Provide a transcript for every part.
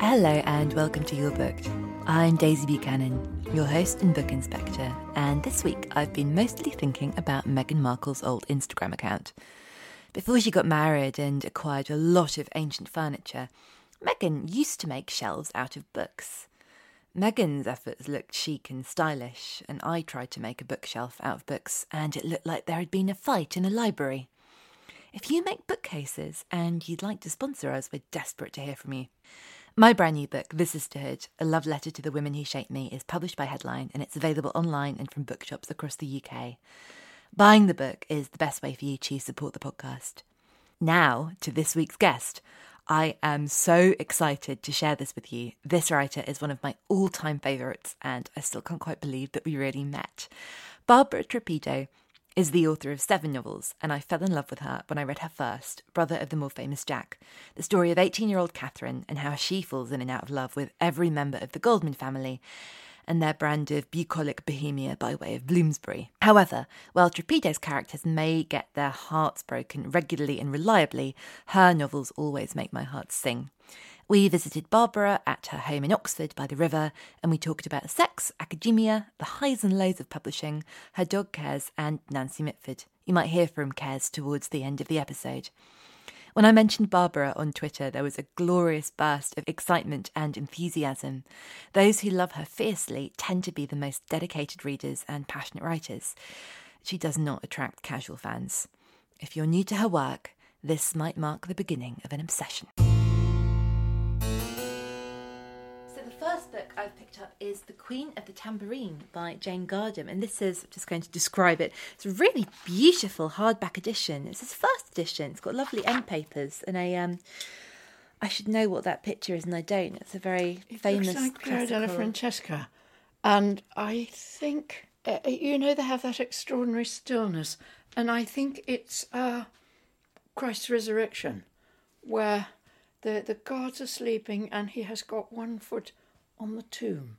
Hello and welcome to You're Booked. I'm Daisy Buchanan, your host and book inspector, and this week I've been mostly thinking about Meghan Markle's old Instagram account. Before she got married and acquired a lot of ancient furniture, Meghan used to make shelves out of books. Meghan's efforts looked chic and stylish, and I tried to make a bookshelf out of books, and it looked like there had been a fight in a library. If you make bookcases and you'd like to sponsor us, we're desperate to hear from you. My brand new book, The Sisterhood, A Love Letter to the Women Who Shaped Me, is published by Headline and it's available online and from bookshops across the UK. Buying the book is the best way for you to support the podcast. Now, to this week's guest. I am so excited to share this with you. This writer is one of my all time favourites, and I still can't quite believe that we really met. Barbara Trapido is the author of seven novels, and I fell in love with her when I read her first, Brother of the More Famous Jack, the story of 18 year old Catherine and how she falls in and out of love with every member of the Goldman family and their brand of bucolic bohemia by way of Bloomsbury. However, while Trapido's characters may get their hearts broken regularly and reliably, her novels always make my heart sing. We visited Barbara at her home in Oxford by the river, and we talked about sex, academia, the highs and lows of publishing, her dog Kez, and Nancy Mitford. You might hear from Kez towards the end of the episode. When I mentioned Barbara on Twitter, there was a glorious burst of excitement and enthusiasm. Those who love her fiercely tend to be the most dedicated readers and passionate writers. She does not attract casual fans. If you're new to her work, this might mark the beginning of an obsession. First book I've picked up is The Queen of the Tambourine by Jane Gardam, and this is I'm just going to describe it. It's a really beautiful hardback edition. It's his first edition. It's got lovely end papers and a um. I should know what that picture is, and I don't. It's a very It famous. looks like Piero della Francesca, and I think uh, you know they have that extraordinary stillness, and I think it's uh, Christ's resurrection, where the the guards are sleeping and he has got one foot on the tomb,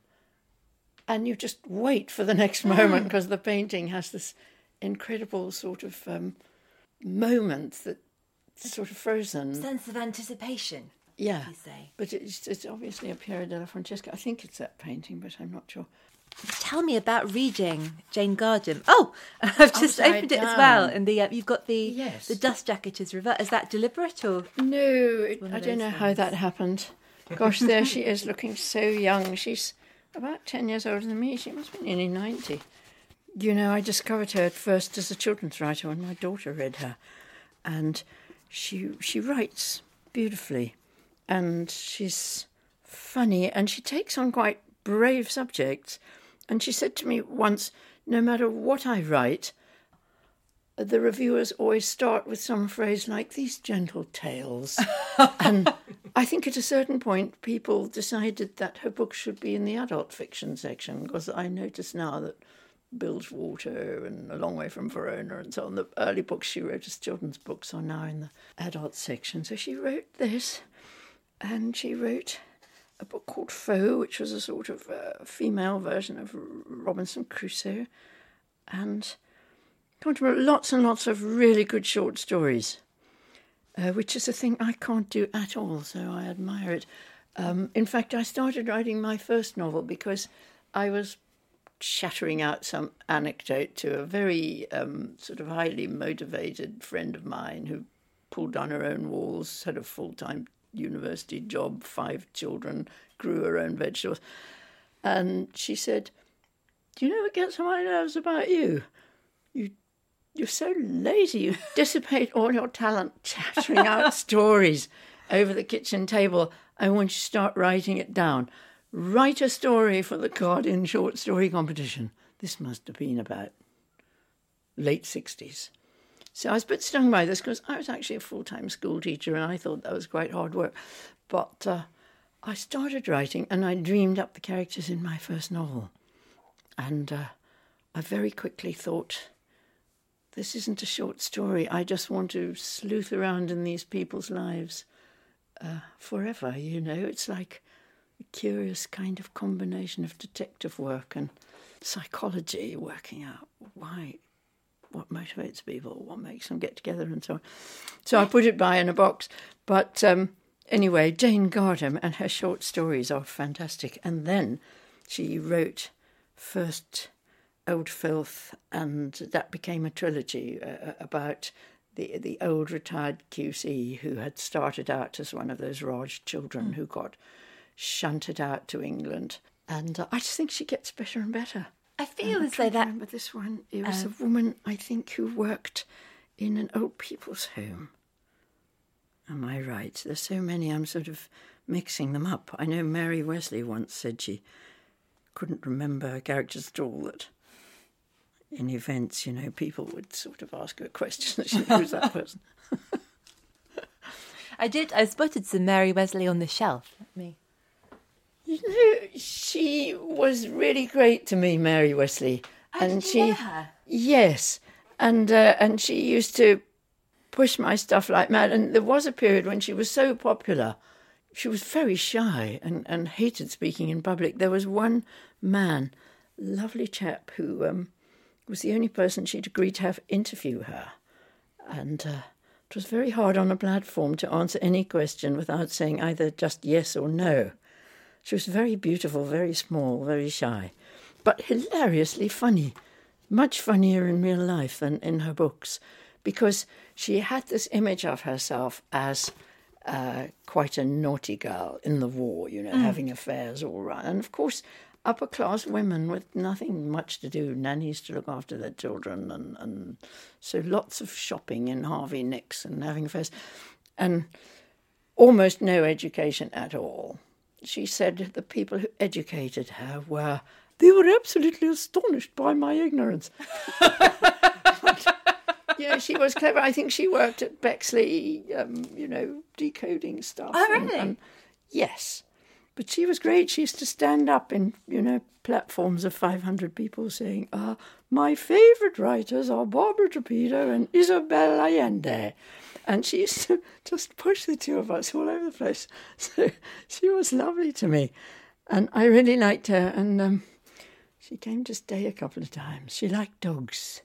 and you just wait for the next moment because the painting has this incredible sort of um, moment that sort of frozen. sense of anticipation. Yeah, you say. but it's, it's obviously a Piero della Francesca. I think it's that painting, but I'm not sure. Tell me about reading Jane Gardam. Oh, I've just Upside opened it as well, and the uh, you've got the Yes. the dust jacket is reversed. Is that deliberate or? No, it, I don't know how that happened. Gosh, there she is looking so young. She's about 10 years older than me. She must be nearly 90. You know, I discovered her at first as a children's writer when my daughter read her. And she she writes beautifully and she's funny and she takes on quite brave subjects. And she said to me once, no matter what I write, the reviewers always start with some phrase like these gentle tales. and I think at a certain point, people decided that her book should be in the adult fiction section because I notice now that Bilgewater and A Long Way from Verona and so on, the early books she wrote as children's books are now in the adult section. So she wrote this and she wrote a book called Foe, which was a sort of uh, female version of Robinson Crusoe, and lots and lots of really good short stories, uh, which is a thing I can't do at all, so I admire it. Um, in fact, I started writing my first novel because I was shattering out some anecdote to a very um, sort of highly motivated friend of mine who pulled down her own walls, had a full time university job, five children, grew her own vegetables. And she said, Do you know what gets on my nerves about? You you're so lazy, you dissipate all your talent chattering out stories over the kitchen table. I want you to start writing it down. Write a story for the Guardian short story competition. This must have been about late 60s. So I was a bit stung by this because I was actually a full time school teacher and I thought that was quite hard work. But uh, I started writing and I dreamed up the characters in my first novel. And uh, I very quickly thought, this isn't a short story. I just want to sleuth around in these people's lives uh, forever, you know. It's like a curious kind of combination of detective work and psychology, working out why what motivates people, what makes them get together, and so on. So I put it by in a box. But um, anyway, Jane Gardam and her short stories are fantastic. And then she wrote first Old Filth, and that became a trilogy uh, about the the old retired QC who had started out as one of those Raj children mm. who got shunted out to England. And uh, I just think she gets better and better. I feel as though that. Remember this one? It was um, a woman, I think, who worked in an old people's home. Am I right? There's so many. I'm sort of mixing them up. I know Mary Wesley once said she couldn't remember characters at all. That in events, you know, people would sort of ask her questions. Who's that she was that person? I did. I spotted some Mary Wesley on the shelf. Me. You know, she was really great to me, Mary Wesley, I and she, her. yes, and uh, and she used to push my stuff like mad. And there was a period when she was so popular, she was very shy and and hated speaking in public. There was one man, lovely chap, who um, was the only person she'd agreed to have interview her, and. Uh, it was very hard on a platform to answer any question without saying either just yes or no. She was very beautiful, very small, very shy, but hilariously funny. Much funnier in real life than in her books, because she had this image of herself as uh, quite a naughty girl in the war, you know, mm. having affairs all around. And of course, upper class women with nothing much to do, nannies to look after their children, and, and so lots of shopping in Harvey Nicks and having affairs, and almost no education at all she said the people who educated her were they were absolutely astonished by my ignorance. yeah, she was clever. I think she worked at Bletchley, um, you know, decoding stuff. Oh, really? And, and, yes. But she was great. She used to stand up in, you know, platforms of 500 people saying, uh, my favourite writers are Barbara Trapido and Isabel Allende and she used to just push the two of us all over the place. So she was lovely to me, and I really liked her. And um, she came to stay a couple of times. She liked dogs,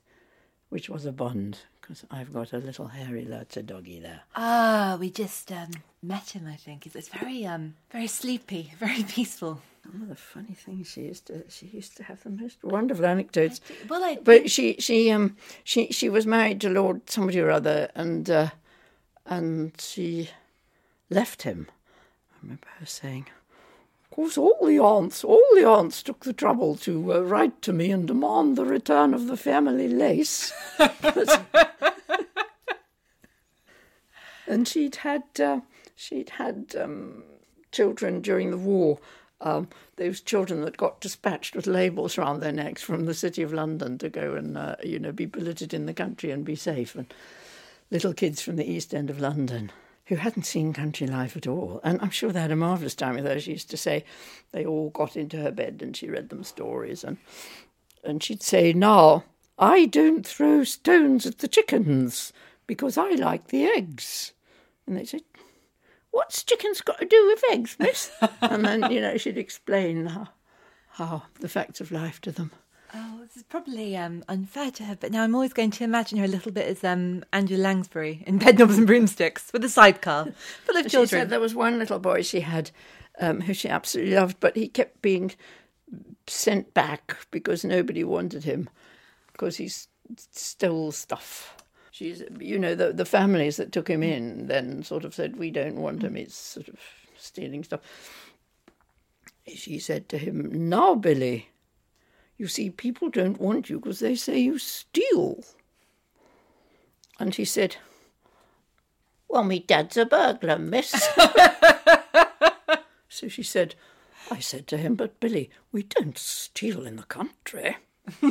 which was a bond because I've got a little hairy Lhasa doggy there. Ah, we just um, met him. I think it's very um, very sleepy, very peaceful. One of the funny things she used to she used to have the most wonderful anecdotes. Well, I but she she um she she was married to Lord somebody or other, and uh, and she left him. I remember her saying, Of course, all the aunts, all the aunts took the trouble to uh, write to me and demand the return of the family lace. and she'd had, uh, she'd had um, children during the war. Um, those children that got dispatched with labels around their necks from the city of London to go and, uh, you know, be billeted in the country and be safe. And little kids from the East End of London who hadn't seen country life at all. And I'm sure they had a marvellous time with her. She used to say they all got into her bed and she read them stories. And, and she'd say, Now, I don't throw stones at the chickens because I like the eggs. And they said, what's chickens got to do with eggs, miss? and then, you know, she'd explain how, how the facts of life to them. Oh, this is probably um, unfair to her, but now I'm always going to imagine her a little bit as um, Angela Lansbury in Bedknobs and Broomsticks with a sidecar full of children. She said there was one little boy she had um, who she absolutely loved, but he kept being sent back because nobody wanted him because he stole stuff. She's, you know, the the families that took him in then sort of said, "We don't want him. He's sort of stealing stuff." She said to him, "Now, Billy, you see, people don't want you because they say you steal." And he said, "Well, me dad's a burglar, miss." So she said, I said to him, but Billy, we don't steal in the country.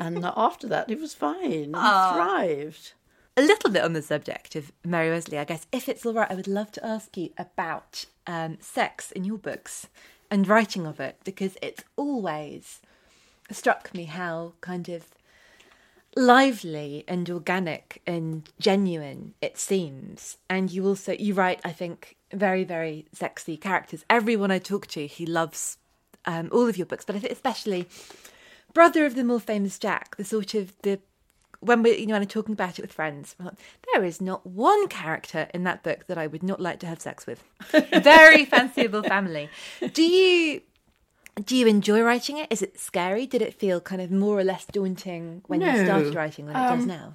and after that, he was fine and thrived. a little bit on the subject of Mary Wesley, I guess, if it's all right, I would love to ask you about um, sex in your books and writing of it because it's always struck me how kind of lively and organic and genuine it seems. And you also you write, I think, very very sexy characters. Everyone I talk to, he loves um, all of your books, but I think especially brother of the more famous Jack, the sort of the when we you know when I'm talking about it with friends, like, there is not one character in that book that I would not like to have sex with. Very fanciable family. Do you do you enjoy writing it? Is it scary? Did it feel kind of more or less daunting when you started writing than it does now?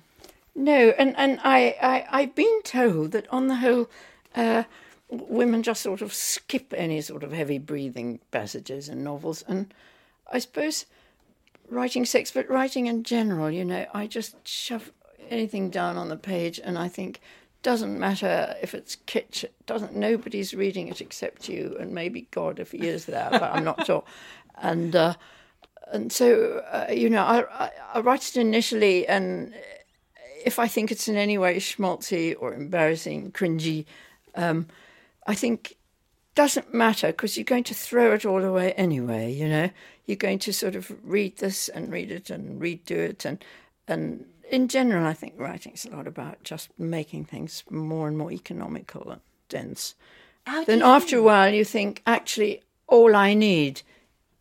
No, and, and I, I, I've been told that on the whole, uh, women just sort of skip any sort of heavy breathing passages in novels. And I suppose writing sex, but writing in general, you know, I just shove anything down on the page and I think doesn't matter if it's kitsch, doesn't nobody's reading it except you and maybe God if he is there, but I'm not sure. And uh, and so uh, you know, I, I I write it initially, and if I think it's in any way schmaltzy or embarrassing, cringy, um, I think doesn't matter because you're going to throw it all away anyway. You know, you're going to sort of read this and read it and redo it, and and in general, I think writing's a lot about just making things more and more economical and dense. How Then after a while, you think actually all I need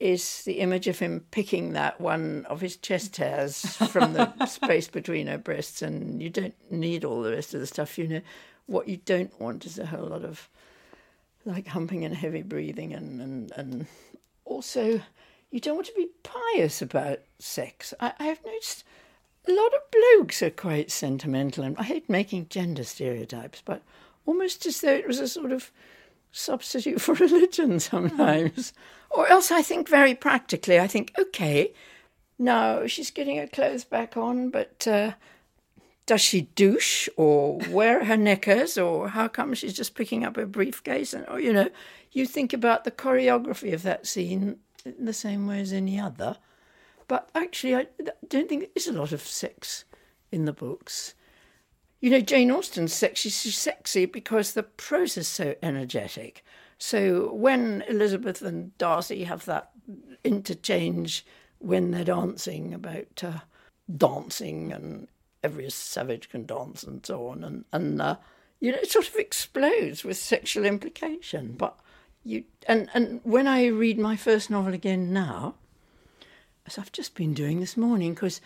is the image of him picking that one of his chest hairs from the space between her breasts, and you don't need all the rest of the stuff. You know, what you don't want is a whole lot of like humping and heavy breathing, and and, and also you don't want to be pious about sex. I, I have noticed a lot of blokes are quite sentimental, and I hate making gender stereotypes, but almost as though it was a sort of substitute for religion sometimes. Or else I think very practically, I think, okay, now she's getting her clothes back on, but uh, does she douche or wear her knickers or how come she's just picking up her briefcase? And, or, you know, you think about the choreography of that scene in the same way as any other. But actually, I don't think there is a lot of sex in the books. You know, Jane Austen's sexy. She's sexy because the prose is so energetic. So when Elizabeth and Darcy have that interchange when they're dancing about uh, dancing and every savage can dance and so on, and and uh, you know, it sort of explodes with sexual implication. But you and and when I read my first novel again now, as I've just been doing this morning, because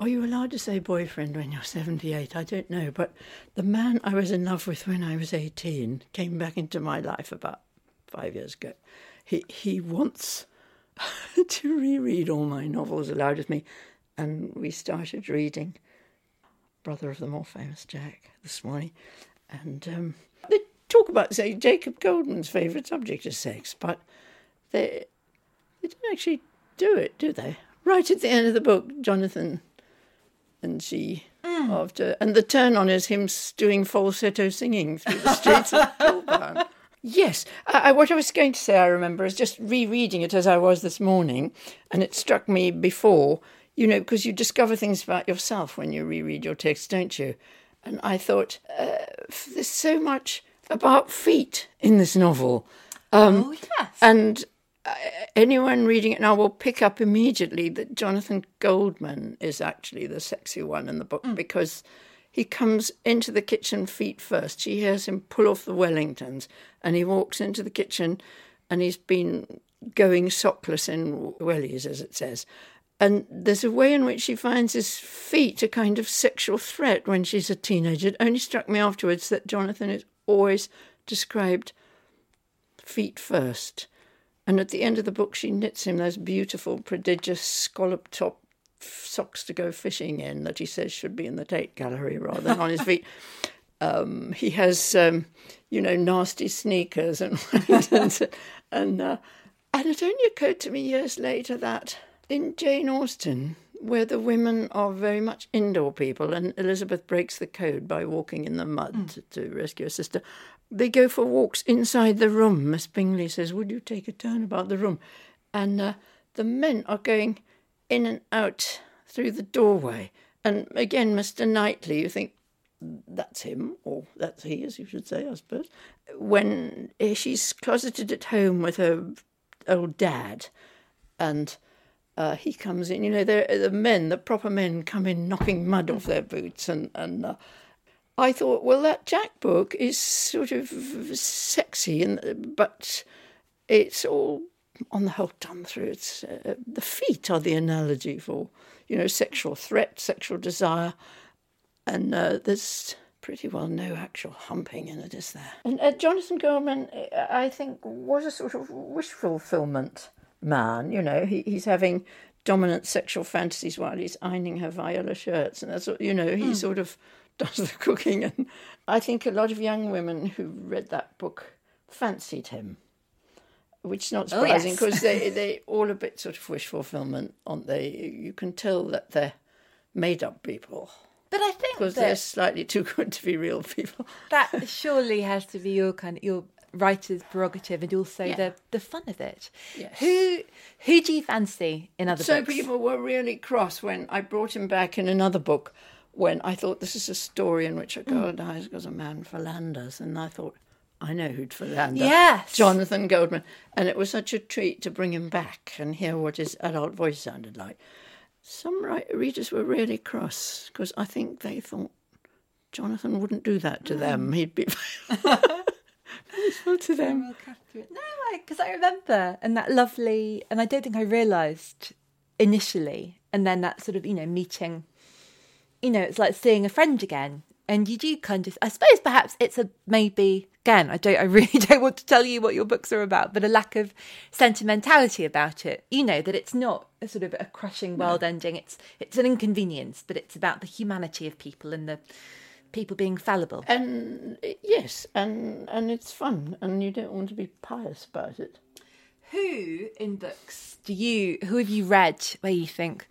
are you allowed to say boyfriend when you're 78? I don't know. But the man I was in love with when I was 18 came back into my life about five years ago. He, he wants to reread all my novels aloud with me. And we started reading Brother of the More Famous Jack this morning. And um, they talk about, say, Jacob Goldman's favourite subject is sex, but they, they don't actually do it, do they? Right at the end of the book, Jonathan and she after and the turn on is him doing falsetto singing through the streets of Kilburn. Yes, I, I, what I was going to say, I remember, is just rereading it as I was this morning, and it struck me before, you know, because you discover things about yourself when you reread your text, don't you? And I thought, uh, there's so much about feet in this novel. Um, oh yes. and anyone reading it now will pick up immediately that Jonathan Goldman is actually the sexy one in the book mm. because he comes into the kitchen feet first. She hears him pull off the Wellingtons, and he walks into the kitchen, and he's been going sockless in wellies, as it says. And there's a way in which she finds his feet a kind of sexual threat when she's a teenager. It only struck me afterwards that Jonathan is always described feet first. And at the end of the book, she knits him those beautiful, prodigious scallop top socks to go fishing in that he says should be in the Tate Gallery rather than on his feet. Um, he has, um, you know, nasty sneakers and and uh, and it only occurred to me years later that in Jane Austen, where the women are very much indoor people, and Elizabeth breaks the code by walking in the mud mm. to, to, rescue her sister, they go for walks inside the room. Miss Bingley says, Would you take a turn about the room? And uh, the men are going in and out through the doorway. And again, Mr. Knightley, you think, that's him, or that's he, as you should say, I suppose. When she's closeted at home with her old dad, and uh, he comes in, you know, the men, the proper men, come in knocking mud off their boots, and and uh, I thought, well, that Jack book is sort of sexy, and but it's all on the whole done through. It's uh, the feet are the analogy for you know sexual threat, sexual desire, and uh, there's pretty well no actual humping in it, is there? And uh, Jonathan Goldman, I think, was a sort of wish fulfillment man. You know, he, he's having dominant sexual fantasies while he's ironing her viola shirts, and that's what, you know he mm. sort of does the cooking. And I think a lot of young women who read that book fancied him, which is not surprising because oh, yes. they they all a bit sort of wish fulfillment, aren't they? You can tell that they're made up people. But I think because they're slightly too good to be real people. That surely has to be your kind of your writer's prerogative and also yeah. the the fun of it. Yes. Who who do you fancy in other so books? So people were really cross when I brought him back in another book when I thought this is a story in which a girl mm. dies because a man philanders, and I thought, I know who'd philander. Yes. Jonathan Goldman. And it was such a treat to bring him back and hear what his adult voice sounded like. Some readers were really cross because I think they thought Jonathan wouldn't do that to mm. them. He'd be faithful to them. No, because I, I remember, and that lovely, and I don't think I realised initially, and then that sort of, you know, meeting you know, it's like seeing a friend again. And you do kind of, I suppose perhaps it's a maybe, again, I don't, I really don't want to tell you what your books are about, but a lack of sentimentality about it. You know, that it's not a sort of a crushing world ending. It's, it's an inconvenience, but it's about the humanity of people and the, people being fallible. And yes, and and it's fun, and you don't want to be pious about it. Who in books do you? Who have you read where you think,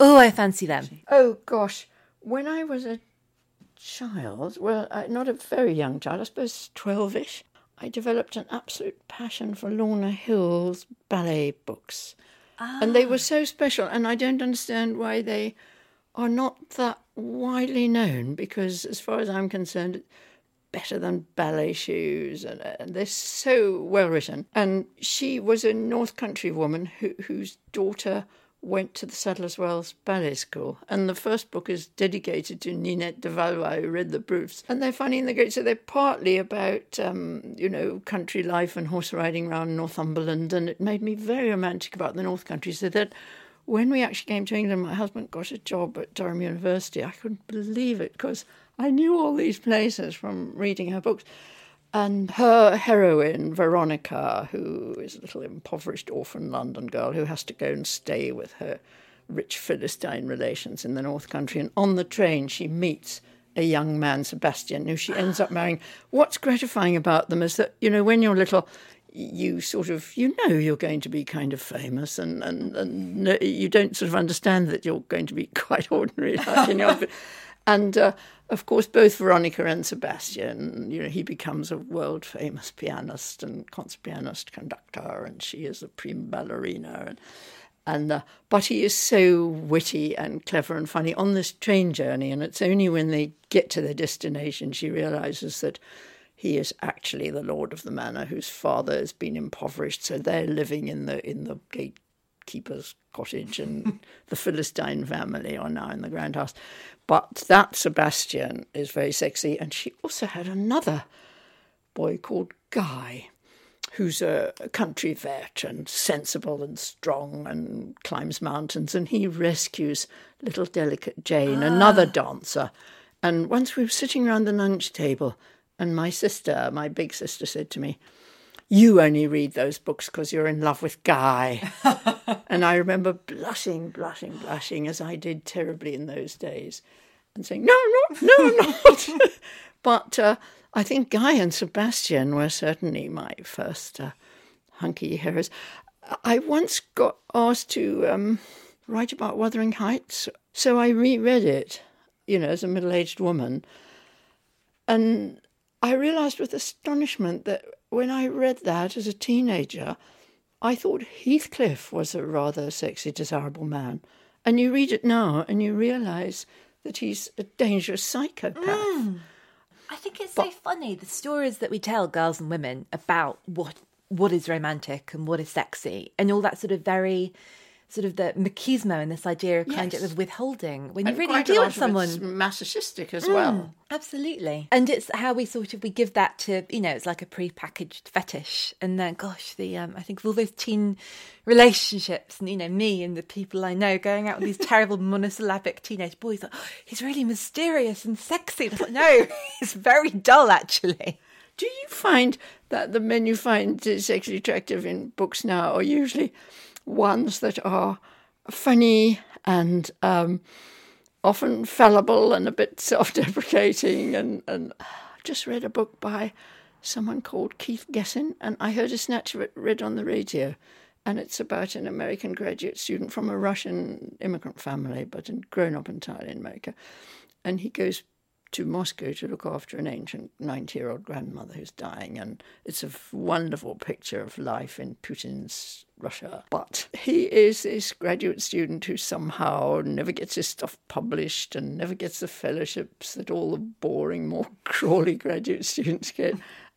oh, I fancy them? Oh gosh, when I was a child, well, not a very young child, I suppose 12 ish, I developed an absolute passion for Lorna Hill's ballet books. Ah. And they were so special, and I don't understand why they are not that widely known because, as far as I'm concerned, better than ballet shoes, and, and they're so well written. And she was a North Country woman who, whose daughter went to the Sadler's Wells Ballet School, and the first book is dedicated to Ninette de Valois, who read the proofs. And they're funny in the great, so they're partly about, um, you know, country life and horse riding around Northumberland, and it made me very romantic about the North Country, so that when we actually came to England, my husband got a job at Durham University. I couldn't believe it because I knew all these places from reading her books. And her heroine, Veronica, who is a little impoverished orphan London girl who has to go and stay with her rich Philistine relations in the North Country. And on the train, she meets a young man, Sebastian, who she ends up marrying. What's gratifying about them is that, you know, when you're little, you sort of you know you're going to be kind of famous and and, and you don't sort of understand that you're going to be quite ordinary like in your and uh, of course, both Veronica and Sebastian, you know, he becomes a world famous pianist and concert pianist, conductor, and she is a prima ballerina. And, and uh, but he is so witty and clever and funny on this train journey, and it's only when they get to their destination she realizes that he is actually the lord of the manor, whose father has been impoverished, so they're living in the in the gate keeper's cottage and the Philistine family are now in the grand house. But that Sebastian is very sexy. And she also had another boy called Guy, who's a country vet and sensible and strong and climbs mountains. And he rescues little delicate Jane, ah. another dancer. And once we were sitting around the lunch table, and my sister, my big sister, said to me, you only read those books because you're in love with Guy. and I remember blushing, blushing, blushing, as I did terribly in those days, and saying, no, no, no, not. but uh, I think Guy and Sebastian were certainly my first uh, hunky heroes. I once got asked to um, write about Wuthering Heights, so I reread it, you know, as a middle aged woman. And I realized with astonishment that when I read that as a teenager, I thought Heathcliff was a rather sexy, desirable man. And you read it now and you realize that he's a dangerous psychopath. Mm. I think it's but, so funny the stories that we tell girls and women about what what is romantic and what is sexy and all that sort of very sort of the machismo and this idea of kind yes. of withholding when and you really deal with someone. masochistic as mm, well. absolutely. And it's how we sort of we give that to you know it's like a pre-packaged fetish. And then gosh the um, i think of all those teen relationships and you know me and the people i know going out with these terrible monosyllabic teenage boys like, oh, he's really mysterious and sexy. Like, no he's very dull actually. Do you find that the men you find sexually attractive in books now are usually ones that are funny and um, often fallible and a bit self-deprecating. And, and I just read a book by someone called Keith Gessen, and I heard a snatch of it read on the radio. And it's about an American graduate student from a Russian immigrant family, but grown up entirely in America. And he goes to Moscow to look after an ancient 90 year old grandmother who's dying. And it's a wonderful picture of life in Putin's Russia. But he is this graduate student who somehow never gets his stuff published and never gets the fellowships that all the boring, more crawly graduate students get.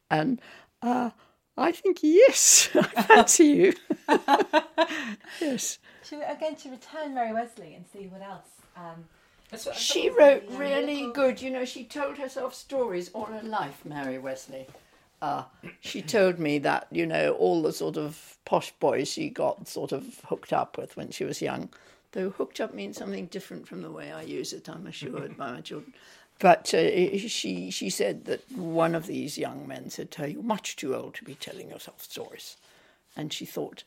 And uh, I think, yes, I fancy you. yes. Should we, again, to return Mary Wesley and see what else? Um, she wrote really good. You know, she told herself stories all her life, Mary Wesley. Uh, she told me that, you know, all the sort of posh boys she got sort of hooked up with when she was young, though hooked up means something different from the way I use it, I'm assured, by my children. But uh, she, she said that one of these young men said to her, You're much too old to be telling yourself stories. And she thought,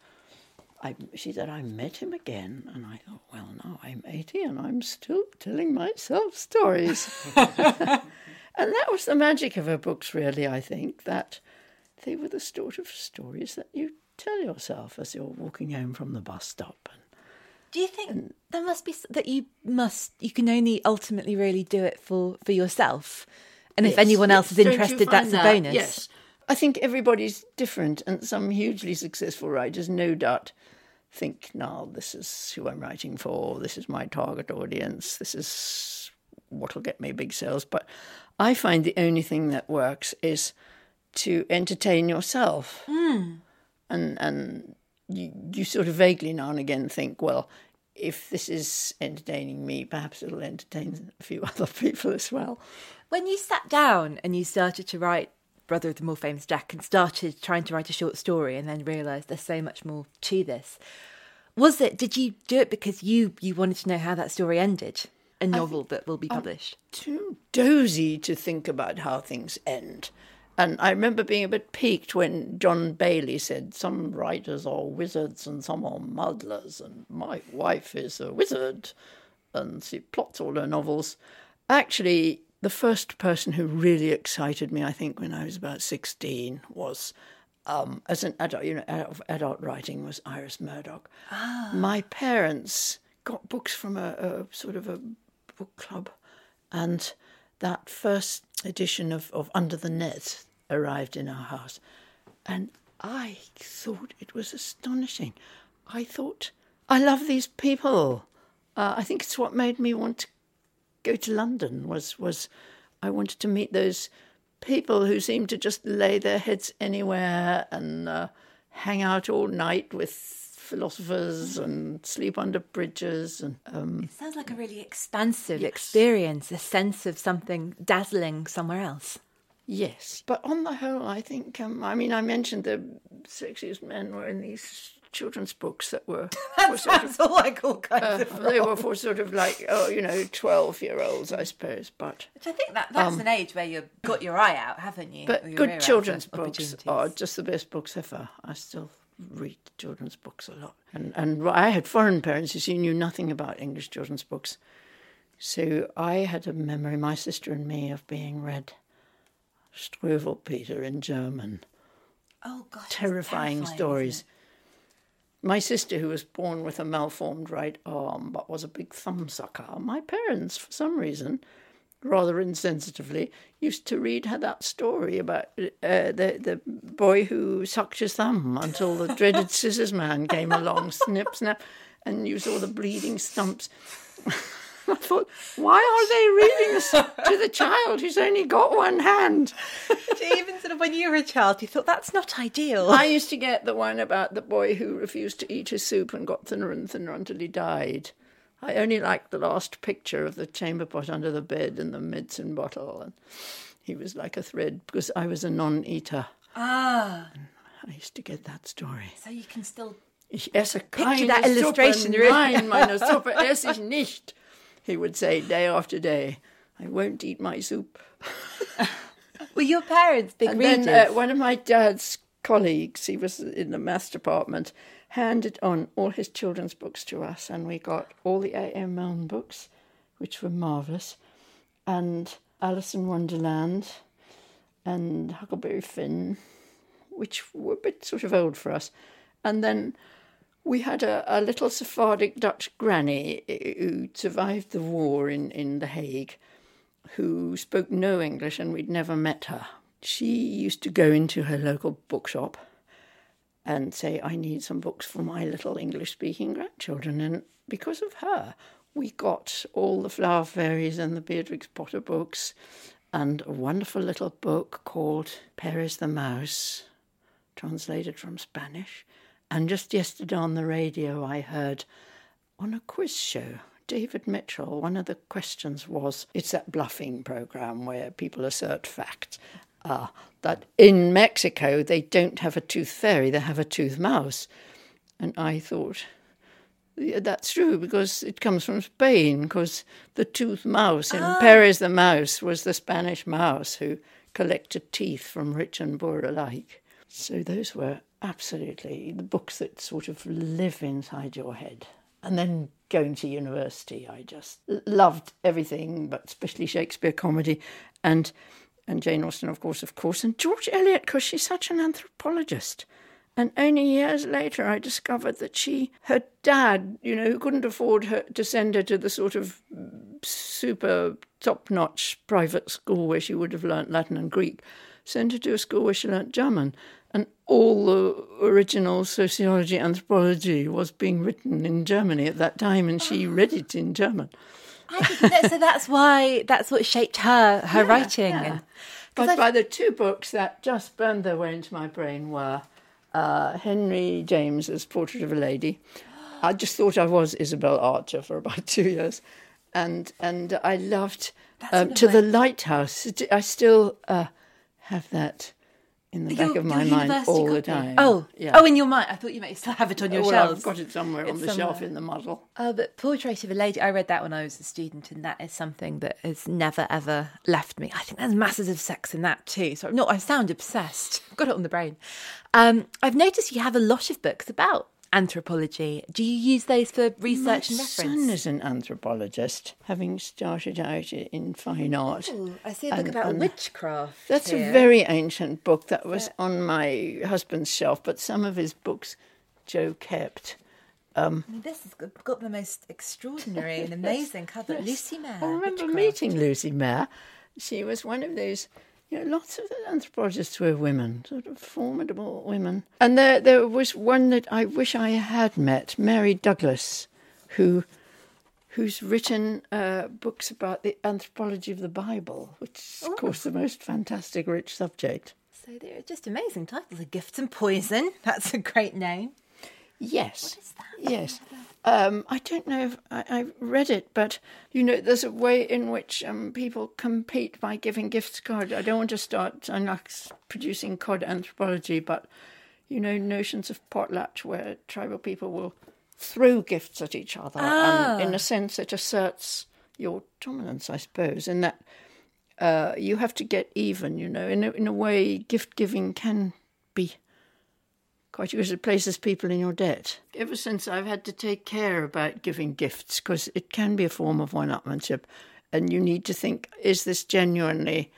I, she said, I met him again. And I thought, well, now I'm 80 and I'm still telling myself stories. and that was the magic of her books, really, I think, that they were the sort of stories that you tell yourself as you're walking home from the bus stop. And, do you think and, there must be that you must, you can only ultimately really do it for, for yourself? And yes, if anyone else yes. is interested, that's that? a bonus. Yes. I think everybody's different, and some hugely successful writers, no doubt, think, now this is who I'm writing for, this is my target audience, this is what'll get me big sales. But I find the only thing that works is to entertain yourself. Mm. And, and you, you sort of vaguely now and again think, well, if this is entertaining me, perhaps it'll entertain a few other people as well. When you sat down and you started to write brother of the more famous Jack and started trying to write a short story and then realised there's so much more to this. Was it, did you do it because you, you wanted to know how that story ended? A novel that will be published? I'm too dozy to think about how things end. And I remember being a bit piqued when John Bayley said, Some writers are wizards and some are muddlers, and my wife is a wizard. And she plots all her novels. Actually, the first person who really excited me, I think, when I was about 16 was, um, as an adult, you know, adult, adult writing was Iris Murdoch. Ah. My parents got books from a, a, sort of a book club, and that first edition of, of Under the Net arrived in our house. And I thought it was astonishing. I thought, I love these people. Uh, I think it's what made me want to go to London was was I wanted to meet those people who seemed to just lay their heads anywhere and uh, hang out all night with philosophers and sleep under bridges and um, It sounds like a really expansive experience, a sense of something dazzling somewhere else. Yes, but on the whole, I think. Um, I mean, I mentioned the sexiest men were in these children's books that were. were sort of, like all kinds uh, they were for sort of like oh, you know, twelve-year-olds, I suppose. But Which I think that that's an age where you've got your eye out, haven't you? Um, but Or your ear good children's books are just the best books ever. I still read children's books a lot, and and I had foreign parents who knew nothing about English children's books, so I had a memory, my sister and me, of being read Struwwelpeter in German. Oh gosh, terrifying terrifying, stories. My sister, who was born with a malformed right arm but was a big thumbsucker, my parents, for some reason, rather insensitively, used to read her that story about uh, the the boy who sucked his thumb until the dreaded scissors man came along, snip snap, and you saw the bleeding stumps. I thought, why are they reading this to the child who's only got one hand? Even sort of when you were a child, you thought that's not ideal. I used to get the one about the boy who refused to eat his soup and got thinner and thinner until he died. I only liked the last picture of the chamber pot under the bed and the medicine bottle. And he was like a thread because I was a non eater. ah, I used to get that story. so you can still. Ich esse keine that illustration, Suppe. really. Nein, meine Suppe esse ich nicht. He would say day after day, I won't eat my soup. Were your parents big And readers? then uh, one of my dad's colleagues, he was in the maths department, handed on all his children's books to us, and we got all the A.M. Milne books, which were marvellous, and Alice in Wonderland, and Huckleberry Finn, which were a bit sort of old for us. And then we had a, a little Sephardic Dutch granny uh, who survived the war in, in The Hague, who spoke no English and we'd never met her. She used to go into her local bookshop and say, I need some books for my little English speaking grandchildren. And because of her, we got all the Flower Fairies and the Beatrix Potter books and a wonderful little book called Perez the Mouse, translated from Spanish. And just yesterday on the radio, I heard on a quiz show, David Mitchell, one of the questions was it's that bluffing program where people assert facts. Uh, that in Mexico they don't have a tooth fairy, they have a tooth mouse. And I thought, yeah, that's true because it comes from Spain, because the tooth mouse in Perez the Mouse was the Spanish mouse who collected teeth from rich and poor alike. So those were absolutely the books that sort of live inside your head. And then going to university, I just loved everything, but especially Shakespeare comedy and and Jane Austen, of course, of course, and George Eliot, because she's such an anthropologist. And only years later, I discovered that she, her dad, you know, who couldn't afford her to send her to the sort of super top-notch private school where she would have learnt Latin and Greek, sent her to a school where she learnt German. All the original sociology, anthropology was being written in Germany at that time, and she read it in German. I so that's why that's what shaped her her writing. yeah. But by the two books that just burned their way into my brain were uh, Henry James's Portrait of a Lady. I just thought I was Isabel Archer for about two years, and and I loved um, To the Lighthouse. I still uh, have that in the back Your- of my mind all the copy? time. Oh, yeah. oh, in your mind. I thought you might still have it on your well, shelves. I've got it somewhere on It's the shelf in the muddle. Oh, but Portrait of a Lady, I read that when I was a student, and that is something that has never ever left me. I think there's masses of sex in that too. So, no, I sound obsessed. I've got it on the brain. Um, I've noticed you have a lot of books about anthropology. Do you use those for research My and son is an anthropologist, having started out in fine art. Ooh, I see a book And- about and- witchcraft. That's here. a very ancient book that was on my husband's shelf, but some of his books Joe kept. Um, I mean, This has got- got the most extraordinary and amazing cover. Lucy Mair. I remember Witchcraft. meeting Lucy Mair. She was one of those, you know, lots of the anthropologists were women, sort of formidable women. And there, there was one that I wish I had met, Mary Douglas, who, who's written uh, books about the anthropology of the Bible, which is, of course, the most fantastic, rich subject. So they're just amazing titles. The Gifts and Poison. That's a great name. Yes. What is that? Yes. Um, I don't know if I, I've read it, but you know, there's a way in which um, people compete by giving gifts card. I don't want to start. I'm not producing cod anthropology, but you know, notions of potlatch where tribal people will throw gifts at each other, and in a sense, it asserts your dominance, I suppose, in that uh, you have to get even. You know, in a, in a way, gift giving can be quite because it places people in your debt. Ever since I've had to take care about giving gifts because it can be a form of one-upmanship, and you need to think: is this genuinely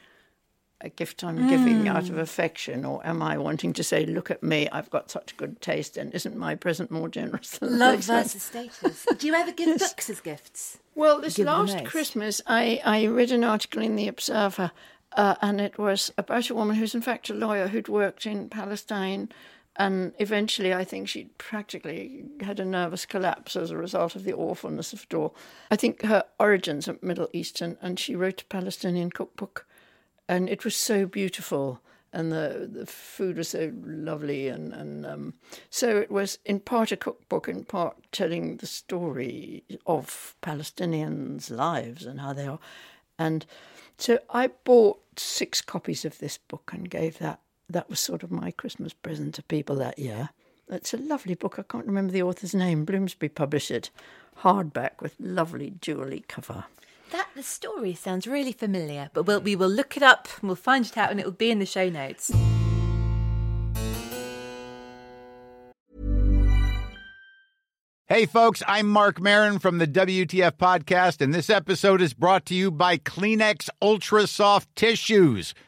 a gift I'm giving out of affection, or am I wanting to say, "Look at me, I've got such good taste, and isn't my present more generous than Love versus status. Do you ever give books as gifts? Well, this give last. Christmas, I, I read an article in the Observer, uh, and it was about a woman who's in fact a lawyer who'd worked in Palestine, and eventually, I think she practically had a nervous collapse as a result of the awfulness of it all. I think her origins are Middle Eastern, and she wrote a Palestinian cookbook, and it was so beautiful. And the, the food was so lovely, and, and um, so it was in part a cookbook, in part telling the story of Palestinians' lives and how they are. And so I bought six copies of this book and gave that. That was sort of my Christmas present to people that year. It's a lovely book. I can't remember the author's name. Bloomsbury published it, hardback with lovely jewelly cover. That the story sounds really familiar, but we'll, we will look it up and we'll find it out and it will be in the show notes. Hey, folks, I'm Marc Maron from the WTF Podcast, and this episode is brought to you by Kleenex Ultra Soft Tissues,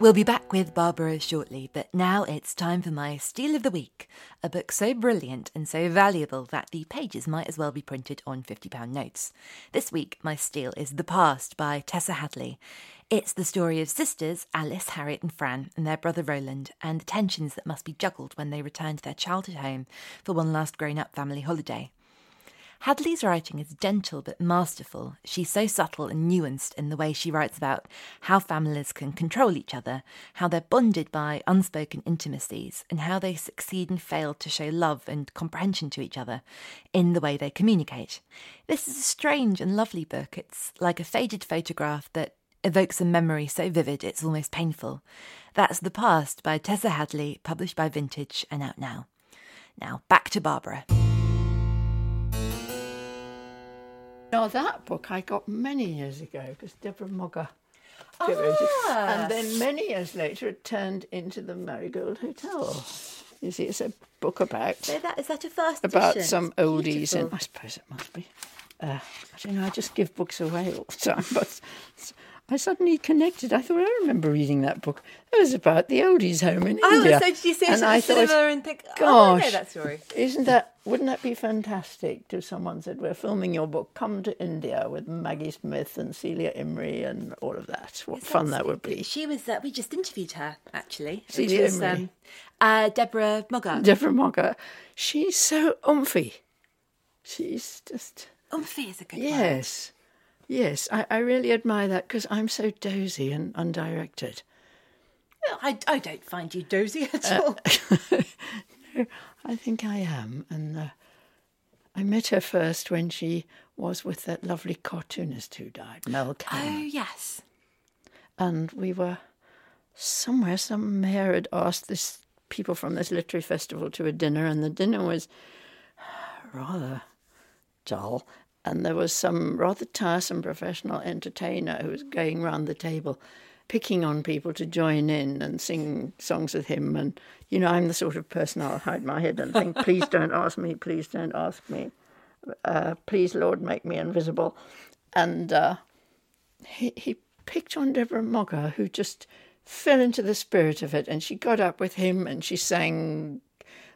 We'll be back with Barbara shortly, but now it's time for my Steal of the Week, a book so brilliant and so valuable that the pages might as well be printed on £50 notes. This week, my steal is The Past by Tessa Hadley. It's the story of sisters Alice, Harriet, and Fran, and their brother Roland, and the tensions that must be juggled when they return to their childhood home for one last grown up family holiday. Hadley's writing is gentle but masterful. She's so subtle and nuanced in the way she writes about how families can control each other, how they're bonded by unspoken intimacies, and how they succeed and fail to show love and comprehension to each other in the way they communicate. This is a strange and lovely book. It's like a faded photograph that evokes a memory so vivid it's almost painful. That's The Past by Tessa Hadley, published by Vintage and out now. Now, back to Barbara. Now that book I got many years ago because Deborah Moggach to- and then many years later it turned into the Marigold Hotel. You see, it's a book about So that is that a first about edition? some It's oldies, and. I suppose it must be. Uh, I don't know. I just give books away all the time, but I suddenly connected. I thought I remember reading that book. It was about the oldies home in India. Oh, so did you see it and I the thought, cinema and think, oh, I know gosh, that story? Isn't that? Wouldn't that be fantastic? To someone said, "We're filming your book. Come to India with Maggie Smith and Celia Imrie and all of that. What fun that would be." She was. Uh, we just interviewed her actually. Celia was, Imrie. uh, Deborah Moggach. Deborah Moggach, she's so umphy. She's just Umphy is a good word. Yes. I, I really admire that because I'm so dozy and undirected. Well, I, I don't find you dozy at Uh, all. I think I am, and uh, I met her first when she was with that lovely cartoonist who died, Mel oh yes. and we were somewhere. Some mayor had asked this people from this literary festival to a dinner, and the dinner was rather dull. And there was some rather tiresome professional entertainer who was going round the table, picking on people to join in and sing songs with him. And, you know, I'm the sort of person I'll hide my head and think, please don't ask me, please don't ask me. Uh, please, Lord, make me invisible. And uh, he, he picked on Deborah Moggach, who just fell into the spirit of it. And she got up with him and she sang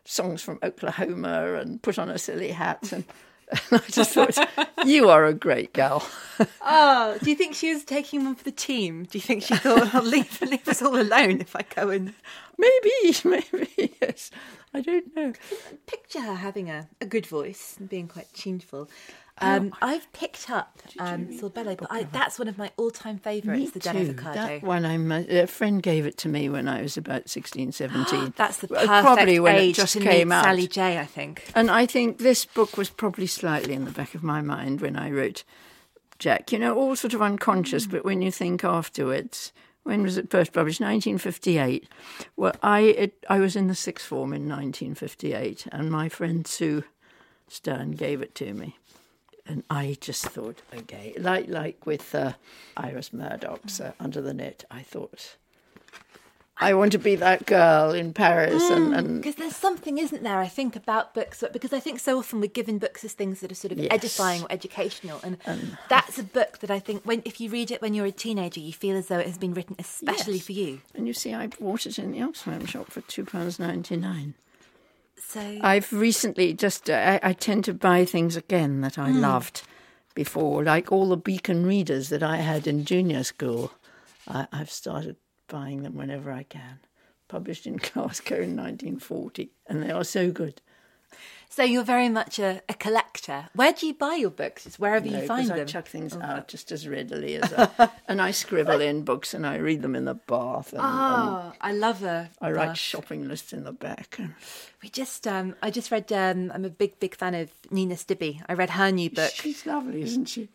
songs from Oklahoma and put on a silly hat. And, and I just thought, you are a great gal. Oh, do you think she was taking one for the team? Do you think she thought, I'll leave, leave us all alone if I go and maybe, maybe, yes. I don't know. picture her having a, a good voice and being quite tuneful? Um, I've picked up um, Sorbello, but I, that's one of my all-time favourites, the. Dud Avocado. That one, I'm, a friend gave it to me when I was about 16, 17. That's the perfect probably when age it just to came meet out. Sally Jay, I think. And I think this book was probably slightly in the back of my mind when I wrote Jack. You know, all sort of unconscious, but when you think afterwards, when was it first published? 1958. Well, I it, I was in the sixth form in 1958, and my friend Sue Stern gave it to me. And I just thought, okay, like like with uh, Iris Murdoch's uh, Under the Net, I thought, I want to be that girl in Paris, and, and Because there's something, isn't there, I think, about books, but- because I think so often we're given books as things that are sort of Yes. edifying or educational. And that's a book that I think, when if you read it when you're a teenager, you feel as though it has been written especially Yes. for you. And you see, I bought it in the Oxfam shop for two pounds ninety nine. So, I've recently just uh, I, I tend to buy things again that I loved before, like all the Beacon readers that I had in junior school. I, I've started buying them whenever I can. Published in Glasgow in 1940, and they are so good. So you're very much a, a collector. Where do you buy your books? It's wherever No, you find 'cause I chuck things out just as readily as I, and I scribble in books and I read them in the bath and, and Oh, I love a. I write bath. shopping lists in the back. We just, um, I just read. Um, I'm a big, big fan of Nina Stibbe. I read her new book. She's lovely, isn't she?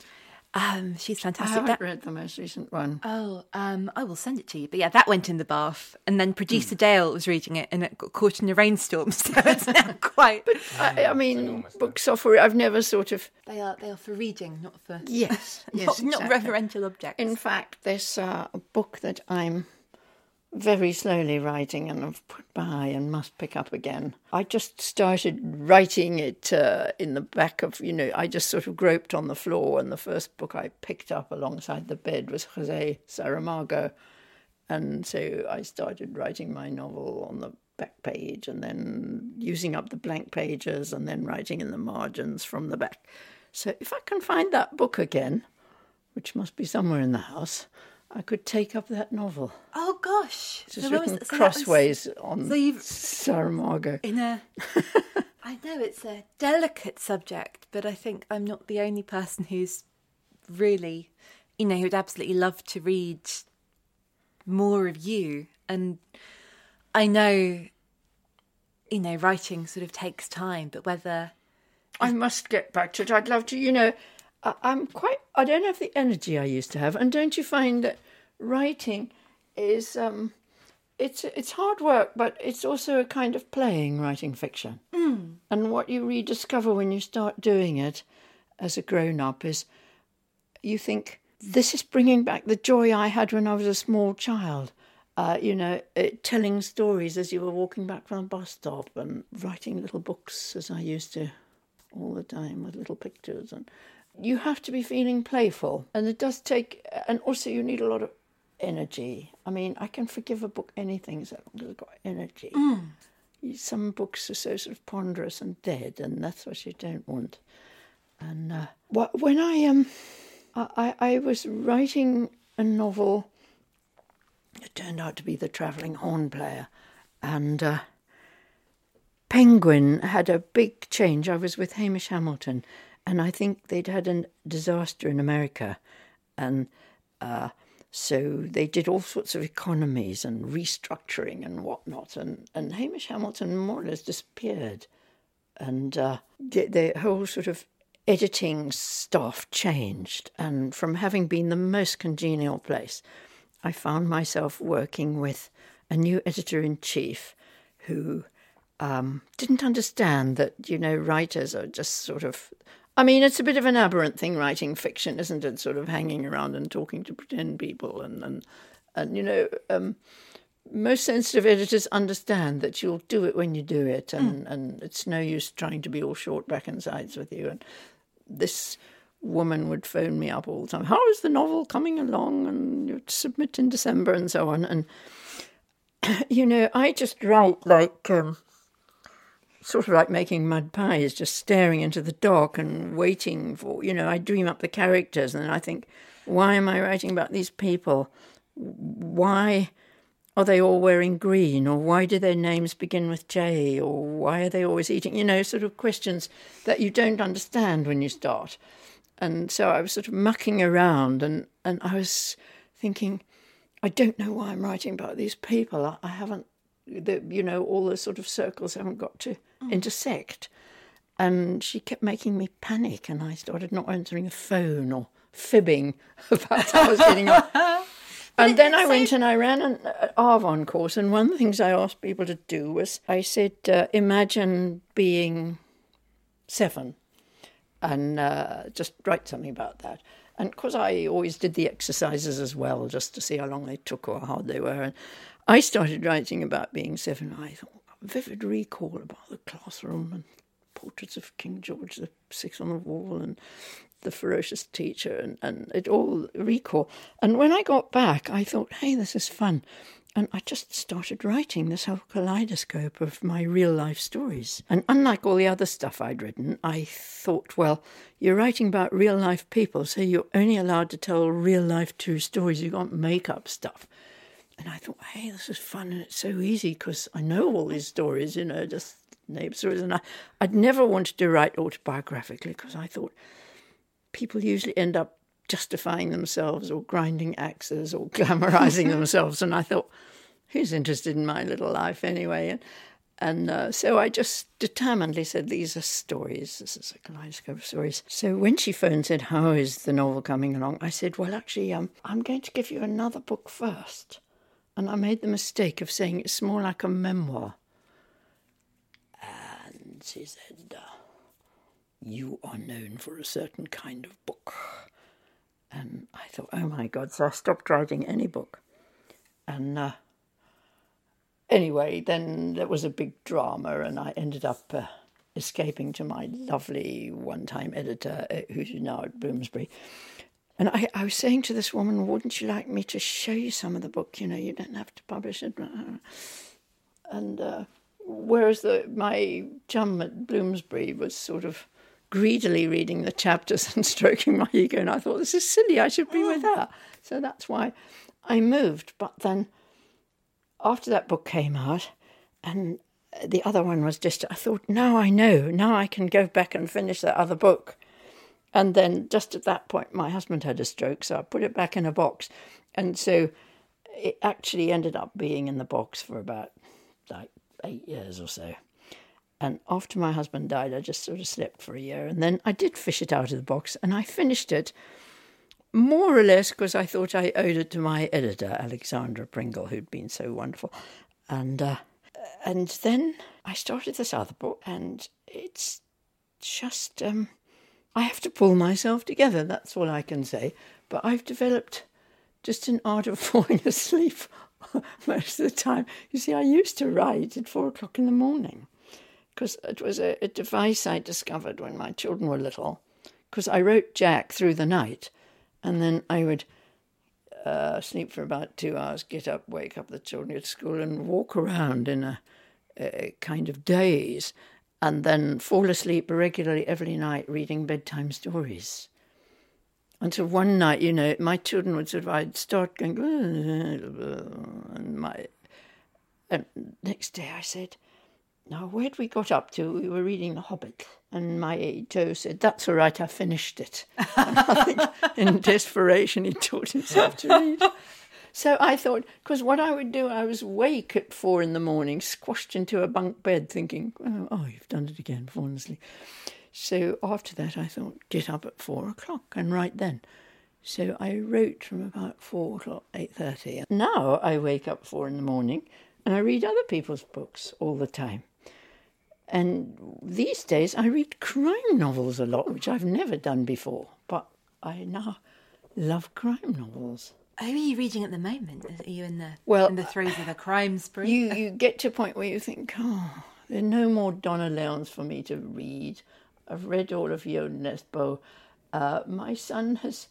Um, she's fantastic. I haven't That- read the most recent one. Oh, um, I will send it to you. But yeah, that went in the bath, and then Hmm. producer Dale was reading it, and it got caught in a rainstorm. So it's now quite. I, I mean, books are for. I've never sort of. They are they are for reading, not for Yes, not, yes, not exactly. reverential objects. In fact, there's uh, a book that I'm very slowly writing and I've put by and must pick up again. I just started writing it uh, in the back of, you know, I just sort of groped on the floor, and the first book I picked up alongside the bed was Jose Saramago. And so I started writing my novel on the back page and then using up the blank pages and then writing in the margins from the back. So if I can find that book again, which must be somewhere in the house, I could take up that novel. oh gosh, It's was written that- so that was crossways on so you've- Saramago. in a. I know it's a delicate subject, but I think I'm not the only person who's really, you know, who would absolutely love to read more of you. And I know, you know, writing sort of takes time, but whether I must get back to it. I'd love to, you know, I, I'm quite, I don't have the energy I used to have. And don't you find that writing is, um, it's, it's hard work, but it's also a kind of playing writing fiction. Mm. And what you rediscover when you start doing it as a grown up is you think, this is bringing back the joy I had when I was a small child. Uh, you know, uh, telling stories as you were walking back from the bus stop and writing little books as I used to all the time with little pictures and you have to be feeling playful, and it does take, and also you need a lot of energy. I mean, I can forgive a book anything as long as it's got energy. Mm. Some books are so sort of ponderous and dead, and that's what you don't want. And uh, when I um, I, I was writing a novel. It turned out to be the travelling horn player, and uh, Penguin had a big change. I was with Hamish Hamilton, and I think they'd had a disaster in America, and uh, so they did all sorts of economies and restructuring and whatnot. And, and Hamish Hamilton more or less disappeared. And uh, the, the whole sort of editing staff changed. And from having been the most congenial place, I found myself working with a new editor in chief who um, didn't understand that, you know, writers are just sort of I mean, it's a bit of an aberrant thing writing fiction, isn't it? Sort of hanging around and talking to pretend people, and and and you know, um, most sensitive editors understand that you'll do it when you do it, and mm. and it's no use trying to be all short back and sides with you. And this woman would phone me up all the time. How is the novel coming along? And you'd submit in December and so on. And you know, I just write like. Um, sort of like making mud pies, just staring into the dark and waiting for, you know, I dream up the characters and I think, why am I writing about these people? Why are they all wearing green? Or why do their names begin with J? Or why are they always eating? You know, sort of questions that you don't understand when you start. And so I was sort of mucking around and, and I was thinking, I don't know why I'm writing about these people. I, I haven't the you know all the sort of circles haven't got to mm. intersect and she kept making me panic and i started not answering the phone or fibbing about how i was getting on and then i went and i ran an arvon course and one of the things i asked people to do was i said uh, imagine being seven and uh, just write something about that and because I always did the exercises as well, just to see how long they took or how hard they were. And I started writing about being seven. I thought, vivid recall about the classroom and portraits of King George the VI on the wall and the ferocious teacher and, and it all recall. And when I got back, I thought, hey, this is fun. And I just started writing this whole kaleidoscope of my real life stories. And unlike all the other stuff I'd written, I thought, well, you're writing about real life people, so you're only allowed to tell real life true stories. You can't make up stuff. And I thought, hey, this is fun and it's so easy because I know all these stories, you know, just neighbour stories. And I, I'd never wanted to write autobiographically because I thought people usually end up justifying themselves or grinding axes or glamorizing themselves. And I thought, who's interested in my little life anyway? And, and uh, so I just determinedly said, These are stories. This is a kaleidoscope of stories. So when she phoned and said, How is the novel coming along? I said, Well, actually, um, I'm going to give you another book first. And I made the mistake of saying it's more like a memoir. And she said, uh, You are known for a certain kind of book. And I thought, oh my God. So I stopped writing any book. And uh, anyway, then there was a big drama, and I ended up uh, escaping to my lovely one time editor, who's now at Bloomsbury. And I, I was saying to this woman, wouldn't you like me to show you some of the book? You know, you don't have to publish it. And uh, whereas the, my chum at Bloomsbury was sort of greedily reading the chapters and stroking my ego, and I thought, this is silly, I should be with her. So that's why I moved. But then after that book came out, and the other one was just, I thought, now I know, now I can go back and finish that other book. And then just at that point, my husband had a stroke, so I put it back in a box. And so it actually ended up being in the box for about like eight years or so. And after my husband died, I just sort of slept for a year. And then I did fish it out of the box and I finished it more or less because I thought I owed it to my editor, Alexandra Pringle, who'd been so wonderful. And, uh, and then I started this other book, and it's just. Um, I have to pull myself together, that's all I can say. But I've developed just an art of falling asleep most of the time. You see, I used to write at four o'clock in the morning because it was a, a, device I discovered when my children were little. because I wrote Jack through the night, and then I would uh, sleep for about two hours, get up, wake up the children at school, and walk around in a, a kind of daze, and then fall asleep regularly every night reading bedtime stories. Until one night, you know, my children would sort of, I'd start going, and my, and next day I said, now, where'd we got up to? We were reading The Hobbit, and my Joe said, That's all right, I finished it. I think in desperation, he taught himself to read. So I thought, because what I would do, I was awake at four in the morning, squashed into a bunk bed, thinking, Oh, oh you've done it again, fallen asleep. So after that, I thought, get up at four o'clock and write then. So I wrote from about four o'clock, eight thirty. Now I wake up four in the morning, and I read other people's books all the time. And these days I read crime novels a lot, which I've never done before. But I now love crime novels. Who are you reading at the moment? Are you in the Well, in the throes of a crime spree? You you get to a point where you think, oh, there are no more Donna Leons for me to read. I've read all of Jo Nesbø. Uh, my son has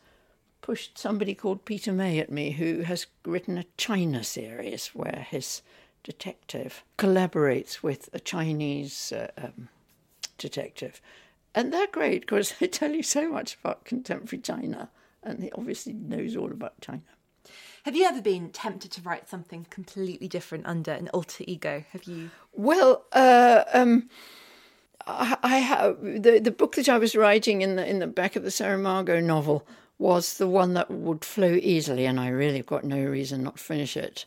pushed somebody called Peter May at me, who has written a China series where his detective collaborates with a Chinese uh, um, detective. And they're great because they tell you so much about contemporary China, and he obviously knows all about China. Have you ever been tempted to write something completely different under an alter ego? Have you? Well, uh, um, I, I have the the book that I was writing in the in the back of the Saramago novel was the one that would flow easily, and I really got no reason not to finish it.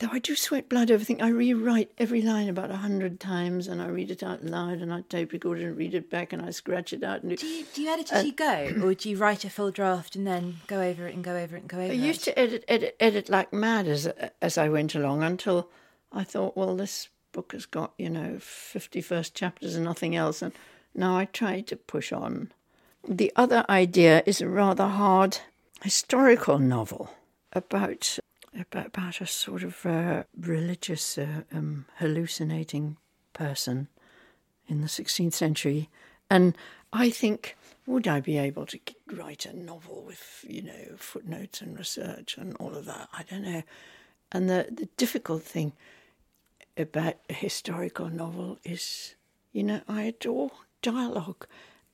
Though I do sweat blood over things, I rewrite every line about a hundred times, and I read it out loud, and I tape record it and read it back, and I scratch it out. And Do you, do you edit uh, as you go, or do you write a full draft and then go over it and go over it and go over it? I it? used to edit, edit, edit like mad as as I went along until I thought, well, this book has got you know fifty first chapters and nothing else, and now I try to push on. The other idea is a rather hard historical novel about about, a sort of uh, religious uh, um, hallucinating person in the 16th century. And I think, would I be able to write a novel with, you know, footnotes and research and all of that? I don't know. And the, the difficult thing about a historical novel is, you know, I adore dialogue.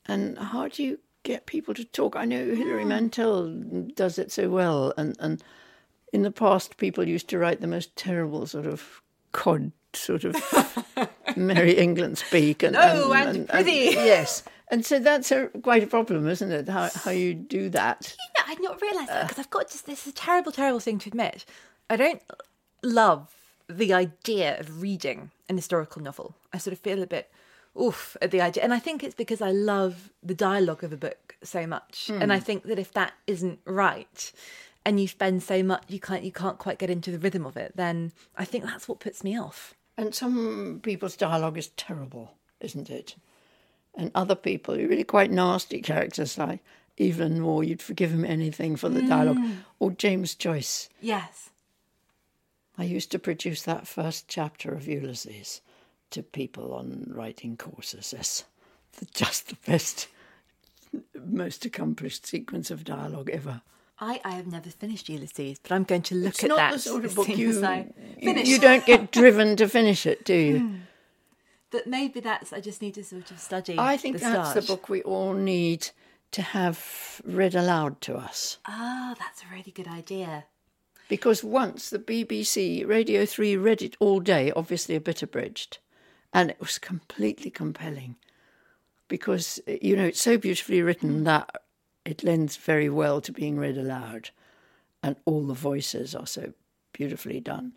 And how do you get people to talk? I know Hilary Mantel does it so well. And, and in the past, people used to write the most terrible sort of cod sort of Merry England speak. And, No, and prithee. yes. And so that's a, quite a problem, isn't it? How, how you do that. You know, I'd not realised that because I've got just this is a terrible, terrible thing to admit. I don't love the idea of reading an historical novel. I sort of feel a bit oof at the idea, and I think it's because I love the dialogue of a book so much, and hmm. I think that if that isn't right, and you spend so much, you can't you can't quite get into the rhythm of it, then I think that's what puts me off. And some people's dialogue is terrible, isn't it? And other people, really quite nasty characters like Evelyn Waugh, you'd forgive him anything for the dialogue, mm. or James Joyce. Yes. I used to produce that first chapter of Ulysses to people on writing courses as just the best, most accomplished sequence of dialogue ever. I, I have never finished Ulysses, but I'm going to look It's at not that the sort of book you, you, finish. you don't get driven to finish it, do you? But maybe that's I just need to sort of study. I think the that's the book we all need to have read aloud to us. Ah, that's a really good idea. Because once the BBC Radio 3 read it all day, obviously a bit abridged, and it was completely compelling. Because, you know, it's so beautifully written that it lends very well to being read aloud, and all the voices are so beautifully done.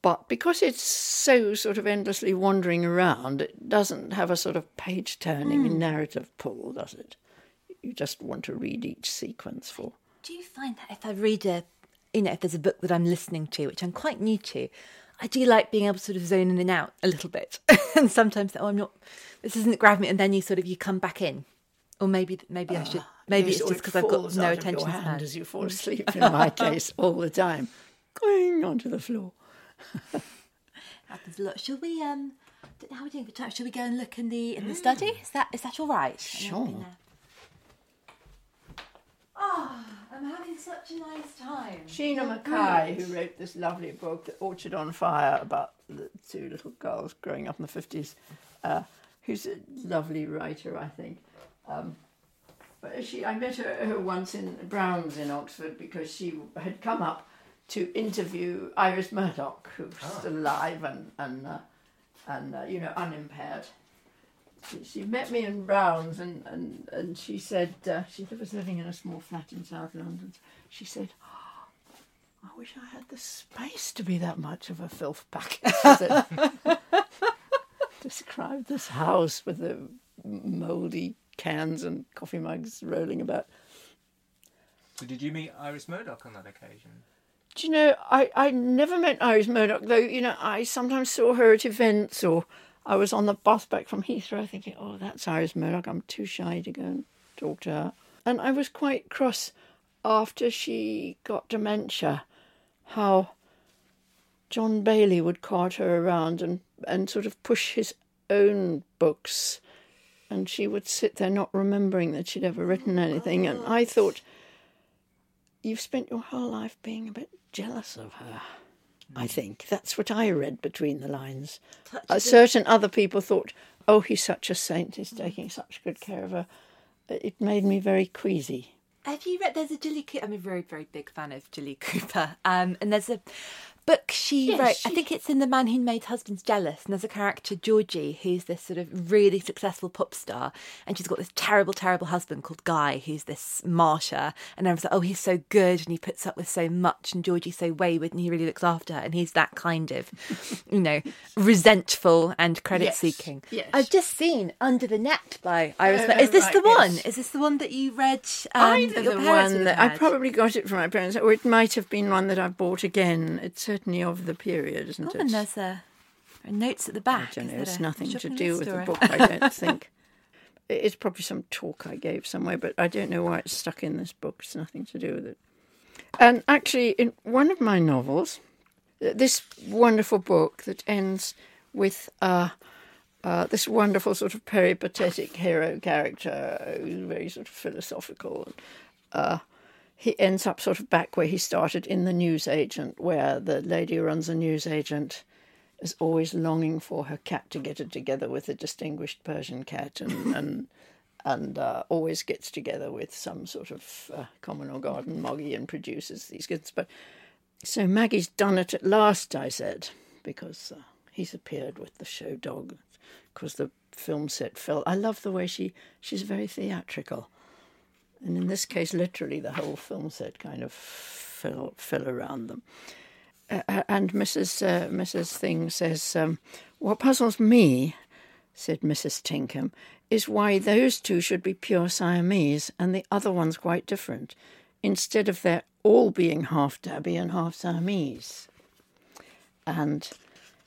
But because it's so sort of endlessly wandering around, it doesn't have a sort of page turning hmm. narrative pull, does it? You just want to read each sequence for. Do you find that if I read a, you know, if there's a book that I'm listening to, which I'm quite new to, I do like being able to sort of zone in and out a little bit, and sometimes oh I'm not, this isn't grabbing me, and then you sort of you come back in, or maybe maybe I should ah. Maybe it's just because I've got no attention your hand span. as you fall asleep. In my case, all the time, going onto the floor. Happens a lot. Shall we um? How are we doing for time? Shall we go and look in the in the study? Is that is that all right? I know I'm having such a nice time. Shena Mackay, who wrote this lovely book, The Orchard on Fire, about the two little girls growing up in the 50s, uh, who's a lovely writer, I think. Um, she, I met her, her once in Brown's in Oxford because she had come up to interview Iris Murdoch, who's still alive and, and, uh, and uh, you know, unimpaired. She, she met me in Brown's and, and, and she said, uh, she was living in a small flat in South London. She said, I wish I had the space to be that much of a filth packet. Describe this house with the mouldy cans and coffee mugs rolling about. So did you meet Iris Murdoch on that occasion? Do you know, I, I never met Iris Murdoch, though, you know, I sometimes saw her at events or I was on the bus back from Heathrow thinking, oh, that's Iris Murdoch. I'm too shy to go and talk to her. And I was quite cross after she got dementia, how John Bayley would cart her around and, and sort of push his own books. And she would sit there not remembering that she'd ever written anything. And I thought, you've spent your whole life being a bit jealous of her. I think that's what I read between the lines. Uh, certain other people thought, "Oh, he's such a saint. He's taking such good care of her." It made me very queasy. Have you read? There's a. Cooper. I'm a very, very big fan of Jilly Cooper. Um, and there's a book she Yes, wrote. she- I think it's in The Man Who Made Husbands Jealous. And there's a character Georgie who's this sort of really successful pop star, and she's got this terrible, terrible husband called Guy, who's this martyr. And everyone's like, "Oh, he's so good, and he puts up with so much." And Georgie's so wayward, and he really looks after her. And he's that kind of, you know, resentful and credit seeking. yes. I've just seen Under the Net by Iris. Oh, Is this right, the one? yes. Is this the one that you read? Um, Either the one that I probably got it from my parents, or it might have been one that I bought again. It's of the period, isn't Oh, it? and there's a, a notes at the I back. don't know. It's nothing to do with the book. I don't think. It's probably some talk I gave somewhere, but I don't know why it's stuck in this book. It's nothing to do with it. And actually, in one of my novels, this wonderful book that ends with uh, uh, this wonderful sort of peripatetic hero character who's very sort of philosophical. Uh, he ends up sort of back where he started in the newsagent, where the lady who runs a newsagent is always longing for her cat to get it together with a distinguished Persian cat, and and and uh, always gets together with some sort of uh, common or garden moggy and produces these goods. But so Maggie's done it at last, I said, because uh, he's appeared with the show dog, because the film set fell. I love the way she she's very theatrical, and in this case, literally the whole film set kind of fell fell around them. Uh, and Mrs. Uh, Mrs. Thing says, um, "What puzzles me," said Mrs. Tinckham, "is why those two should be pure Siamese and the other one's quite different, instead of their all being half Dabby and half Siamese." And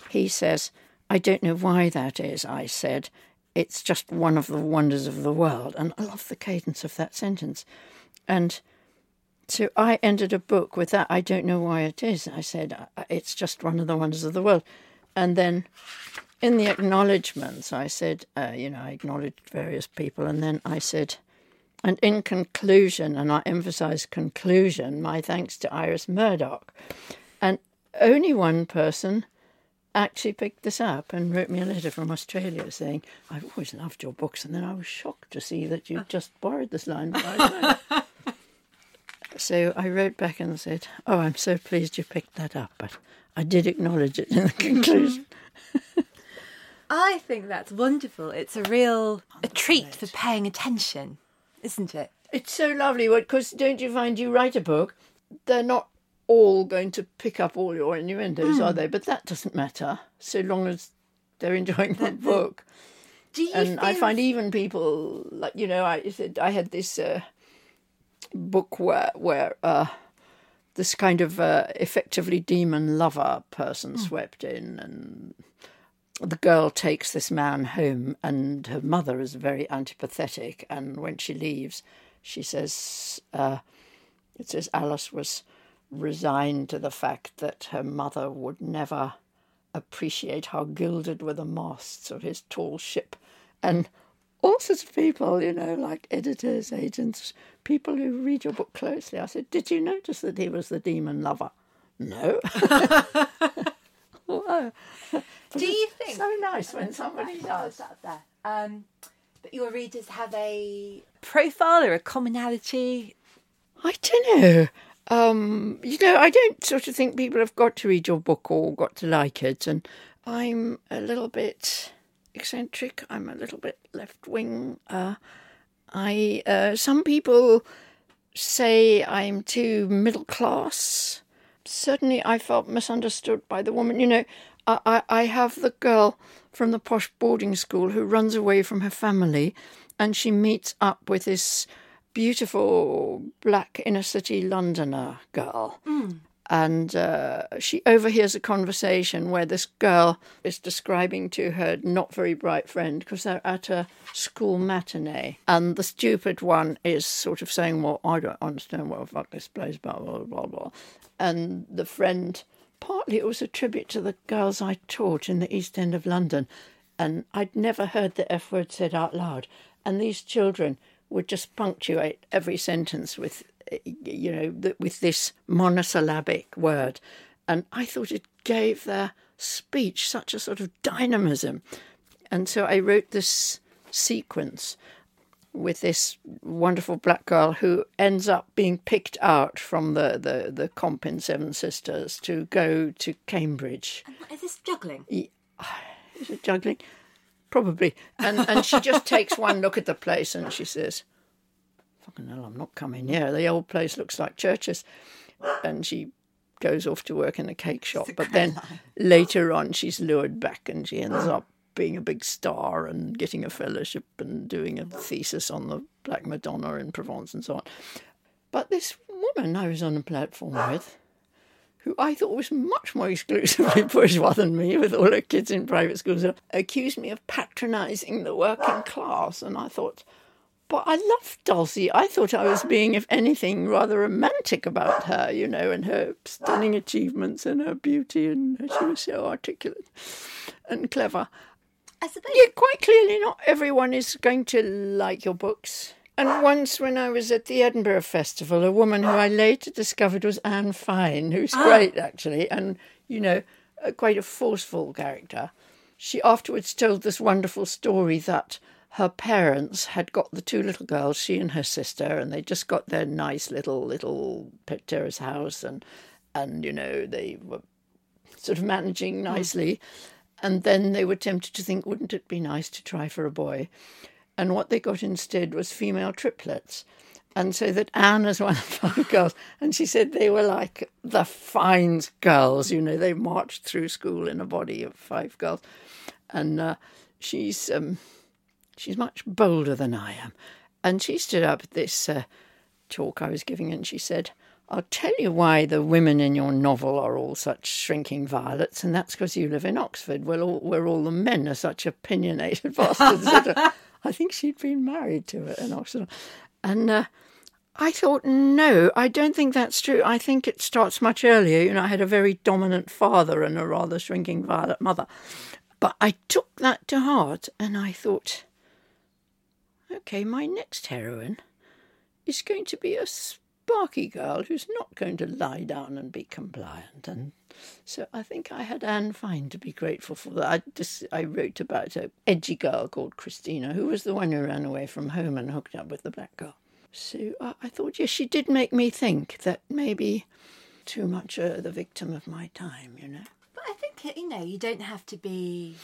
he says, "I don't know why that is." I said, "It's just one of the wonders of the world," and I love the cadence of that sentence, and. So I ended a book with that. I don't know why it is. I said, it's just one of the wonders of the world. And then in the acknowledgements, I said, uh, you know, I acknowledged various people. And then I said, and in conclusion, and I emphasize conclusion, my thanks to Iris Murdoch. And only one person actually picked this up and wrote me a letter from Australia saying, I've always loved your books. And then I was shocked to see that you just borrowed this line. So I wrote back and said, "Oh, I'm so pleased you picked that up, but I did acknowledge it in the mm-hmm. conclusion." I think that's wonderful. It's a real a treat for paying attention, isn't it? It's so lovely because don't you find you write a book, they're not all going to pick up all your innuendos, are they? But that doesn't matter so long as they're enjoying the book. Do you and I find even people like you know I said I had this uh, book where where uh, this kind of uh, effectively demon lover person swept in and the girl takes this man home and her mother is very antipathetic and when she leaves she says uh, it says Alice was resigned to the fact that her mother would never appreciate how gilded were the masts of his tall ship and all sorts of people, you know, like editors, agents, people who read your book closely. I said, Did you notice that he was the demon lover? No. Whoa. Do you think So nice when somebody does. out there um, that your readers have a profile or a commonality? I don't know. Um, you know, I don't sort of think people have got to read your book or got to like it. And I'm a little bit eccentric. I'm a little bit left wing. Uh, I uh, some people say I'm too middle class. Certainly, I felt misunderstood by the woman. You know, I, I, I have the girl from the posh boarding school who runs away from her family, and she meets up with this beautiful black inner city Londoner girl. And uh, she overhears a conversation where this girl is describing to her not very bright friend because they're at a school matinee. And the stupid one is sort of saying, Well, I don't understand what the fuck this place, blah, blah, blah, blah. And the friend, partly it was a tribute to the girls I taught in the East End of London. And I'd never heard the F word said out loud. And these children would just punctuate every sentence with, you know, with this monosyllabic word. And I thought it gave their speech such a sort of dynamism. And so I wrote this sequence with this wonderful black girl who ends up being picked out from the, the, the comp in Seven Sisters to go to Cambridge. Is this juggling? Is it juggling? Probably. And and she just takes one look at the place and she says, Fucking hell, I'm not coming here. The old place looks like churches. And she goes off to work in a cake shop. But then later on, she's lured back and she ends up being a big star and getting a fellowship and doing a thesis on the Black Madonna in Provence and so on. But this woman I was on a platform with, who I thought was much more exclusively bourgeois than me, with all her kids in private schools, accused me of patronising the working class. And I thought, but I loved Dulcie. I thought I was being, if anything, rather romantic about her, you know, and her stunning achievements and her beauty, and she was so articulate and clever. I suppose. Yeah, quite clearly, not everyone is going to like your books. And once, when I was at the Edinburgh Festival, a woman who I later discovered was Anne Fine, who's ah. great actually, and you know, quite a forceful character. She afterwards told this wonderful story that her parents had got the two little girls, she and her sister, and they just got their nice little little pet terrace house, and and you know they were sort of managing hmm. nicely. And then they were tempted to think, wouldn't it be nice to try for a boy? And what they got instead was female triplets. And so that Anne is one of our girls, and she said they were like the Fines girls, you know, they marched through school in a body of five girls. And uh, she's um, she's much bolder than I am. And she stood up at this uh, talk I was giving, and she said, I'll tell you why the women in your novel are all such shrinking violets, and that's because you live in Oxford, where all, where all the men are such opinionated bastards. I think she'd been married to in Oxford. And uh, I thought, no, I don't think that's true. I think it starts much earlier. You know, I had a very dominant father and a rather shrinking violet mother. But I took that to heart and I thought, okay, my next heroine is going to be a sparky girl who's not going to lie down and be compliant. And so I think I had Anne Fine to be grateful for that. I, just, I wrote about a edgy girl called Christina, who was the one who ran away from home and hooked up with the black girl. So I, I thought, yes, she did make me think that maybe too much uh, the victim of my time, you know. But I think, you know, you don't have to be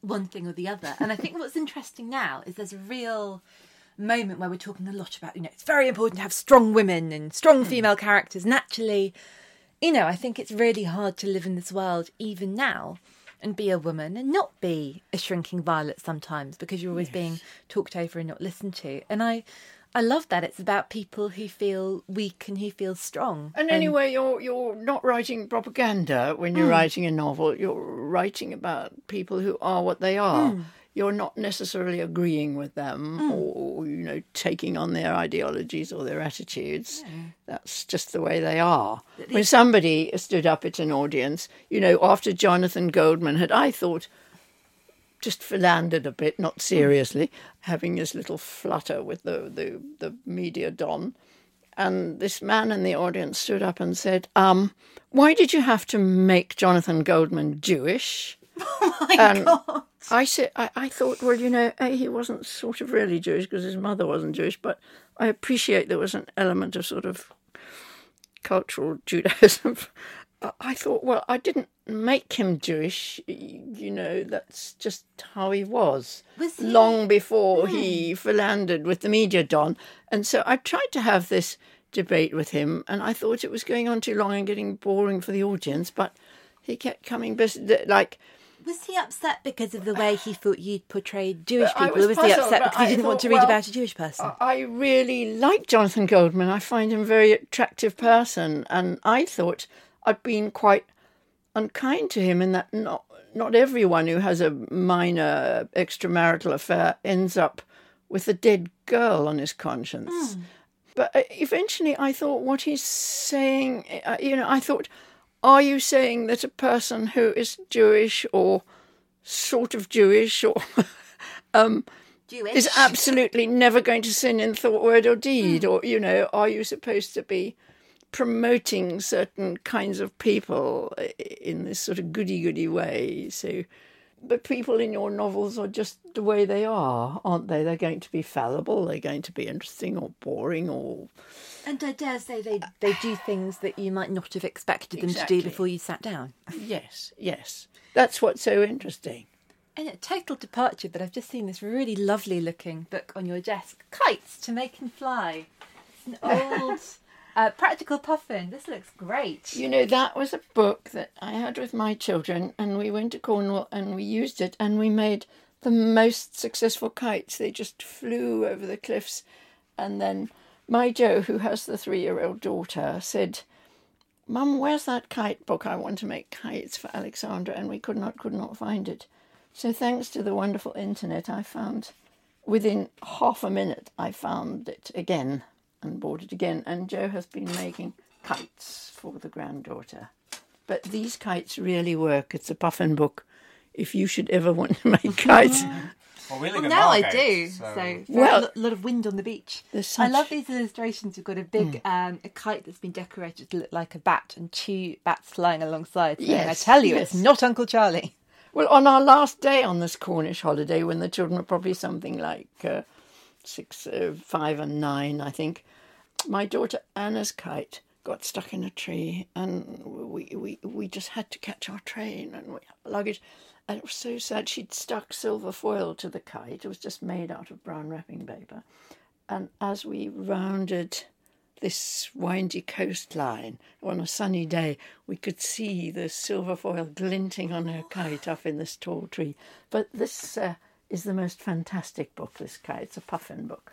one thing or the other. And I think what's interesting now is there's a real moment where we're talking a lot about, you know, it's very important to have strong women and strong hmm. female characters. And actually, you know, I think it's really hard to live in this world even now and be a woman and not be a shrinking violet sometimes because you're always being talked over and not listened to. And I I love that it's about people who feel weak and who feel strong. And anyway, you're you're not writing propaganda when you're hmm. writing a novel. You're writing about people who are what they are. Hmm. You're not necessarily agreeing with them or you know taking on their ideologies or their attitudes. That's just the way they are. When somebody stood up at an audience, you know, after Jonathan Goldman had, I thought. just philandered a bit, not seriously, having this little flutter with the, the, the media don. And this man in the audience stood up and said, um, Why did you have to make Jonathan Goldman Jewish? Oh my And god! I said, I, I thought, well, you know, A, he wasn't sort of really Jewish because his mother wasn't Jewish, but I appreciate there was an element of sort of cultural Judaism. I- thought, well, I didn't make him Jewish, you know, that's just how he was. Was he- Long before he hmm. philandered with the media don. And so I tried to have this debate with him, and I thought it was going on too long and getting boring for the audience, but he kept coming, like, Was he upset because of the way he thought you'd portrayed Jewish I people, or was was he upset because he didn't want to read well, about a Jewish person? I really like Jonathan Goldman. I find him a very attractive person, and I thought I'd been quite unkind to him in that not not everyone who has a minor extramarital affair ends up with a dead girl on his conscience. But uh, eventually, I thought what he's saying, uh, you know, I thought, are you saying that a person who is Jewish or sort of Jewish or um, Jewish. is absolutely never going to sin in thought, word, or deed? Hmm. Or, you know, are you supposed to be promoting certain kinds of people in this sort of goody goody way? So, but people in your novels are just the way they are, aren't they? They're going to be fallible, they're going to be interesting or boring or. And I dare say they they do things that you might not have expected them Exactly. to do before you sat down. Yes, yes. That's what's so interesting. And a total departure, but I've just seen this really lovely looking book on your desk Kites to Make and Fly. It's an old uh, practical puffin. This looks great. You know, that was a book that I had with my children, and we went to Cornwall and we used it, and we made the most successful kites. They just flew over the cliffs. And then my Joe, who has the three year old daughter, said, Mum, where's that kite book? I want to make kites for Alexandra, and we could not, could not find it. So, thanks to the wonderful internet, I found within half a minute, I found it again and bought it again. And Joe has been making kites for the granddaughter. But these kites really work. It's a puffin book. If you should ever want to make kites, oh. Well, we live Well, in now I do. So, So, very Well- lo- lot of wind on the beach. There's I love these illustrations. You've got a big um, a kite that's been decorated to look like a bat and two bats flying alongside. And I tell you, yes. it's not Uncle Charlie. Well, on our last day on this Cornish holiday, when the children were probably something like uh, six, uh, five, and nine, I think, my daughter Anna's kite got stuck in a tree, and we we we just had to catch our train and we had luggage, and it was so sad. She'd stuck silver foil to the kite. It was just made out of brown wrapping paper, and as we rounded this windy coastline on a sunny day, we could see the silver foil glinting on her kite up in this tall tree. But this uh, is the most fantastic book, this kite. It's a puffin book.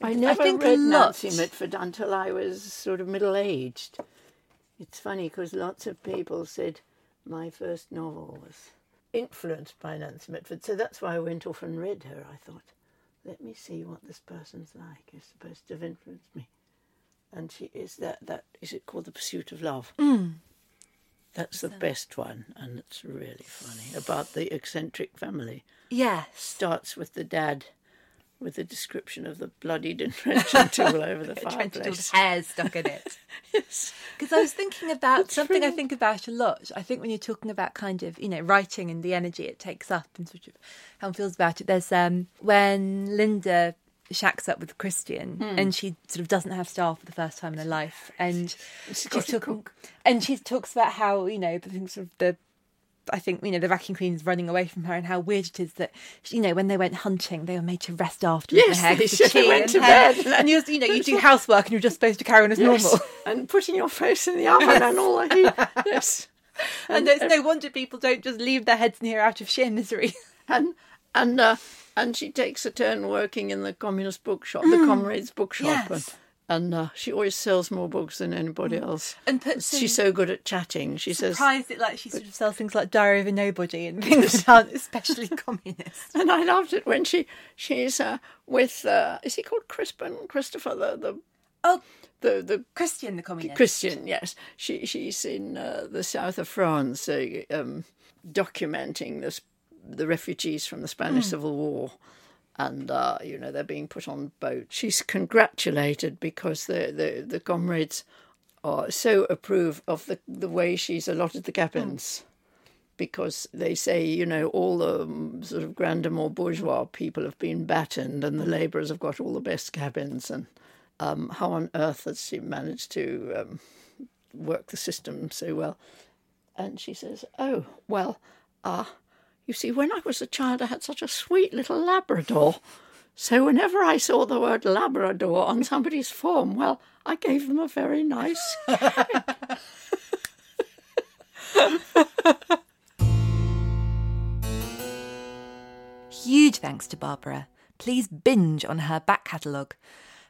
I never think read Nancy Mitford until I was sort of middle aged. It's funny because lots of people said my first novel was influenced by Nancy Mitford, so that's why I went off and read her. I thought, let me see what this person's like. Is supposed to have influenced me, and she is that. That is it called the Pursuit of Love. Hmm. That's the best one, and it's really funny about the eccentric family. Yes. Starts with the dad, with a description of the bloodied and wrenching tool over the Trying to do fireplace. hairs stuck in it. Yes. Because I was thinking about something I think about a lot. I think when you're talking about kind of, you know, writing and the energy it takes up and sort of how one feels about it, there's um when Linda shacks up with Christian Hmm. and she sort of doesn't have style for the first time in her life and she's a talking and she talks about how, you know, the things sort of the I think you know the vacuum cleaner's running away from her, and how weird it is that you know when they went hunting, they were made to rest after Yes, their they eggs, should have went and to hair. bed. and you you know you do housework and you're just supposed to carry on as Yes. normal. and putting your face in the oven and all that. Yes. And it's no wonder people don't just leave their heads in here out of sheer misery. and and uh, and she takes a turn working in the communist bookshop, the comrades bookshop, Hmm. Yes. and, and uh, she always sells more books than anybody else. And puts she's so good at chatting. She says, Surprised it like she sort of sells things like Diary of a Nobody and things that aren't especially communist. and I loved it when she she's uh, with uh, is he called Crispin Christopher the the Oh, the the Christian the communist. Christian, yes. She she's in uh, the south of France, uh, um, documenting this the refugees from the Spanish Civil War. And, uh, you know, they're being put on boats. She's congratulated because the, the, the comrades are so approve of the, the way she's allotted the cabins. Because they say, you know, all the um, sort of grander, more bourgeois people have been battened and the labourers have got all the best cabins. And um, how on earth has she managed to um, work the system so well? And she says, Oh, well, uh, you see, when I was a child, I had such a sweet little Labrador. So whenever I saw the word Labrador on somebody's form, well, I gave them a very nice. Huge thanks to Barbara. Please binge on her back catalogue.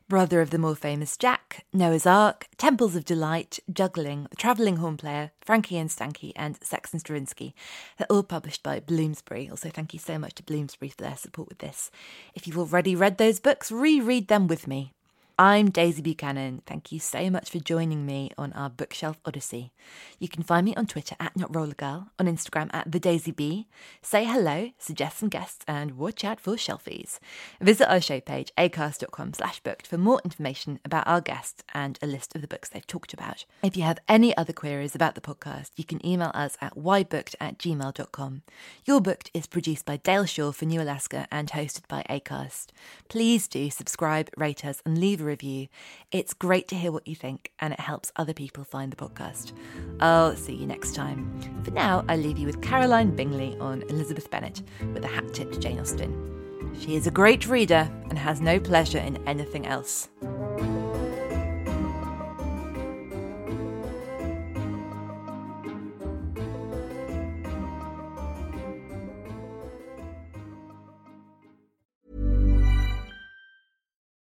Brother of the more famous Jack, Noah's Ark, Temples of Delight, Juggling, The Travelling Horn Player, Frankie and Stankie, and Sex and Stravinsky. They're all published by Bloomsbury. Also, thank you so much to Bloomsbury for their support with this. If you've already read those books, reread them with me. I'm Daisy Buchanan. Thank you so much for joining me on our bookshelf odyssey. You can find me on Twitter at NotRollerGirl, on Instagram at the Daisy Bee. Say hello, suggest some guests, and watch out for shelfies. Visit our show page, acast.com slash booked, for more information about our guests and a list of the books they've talked about. If you have any other queries about the podcast, you can email us at whybooked at gmail.com. You're Booked is produced by Dale Shaw for New Alaska and hosted by Acast. Please do subscribe, rate us, and leave a review. It's great to hear what you think, and it helps other people find the podcast. I'll see you next time. For now, I leave you with Caroline Bingley on Elizabeth Bennet with a hat tip to Jane Austen. She is a great reader and has no pleasure in anything else.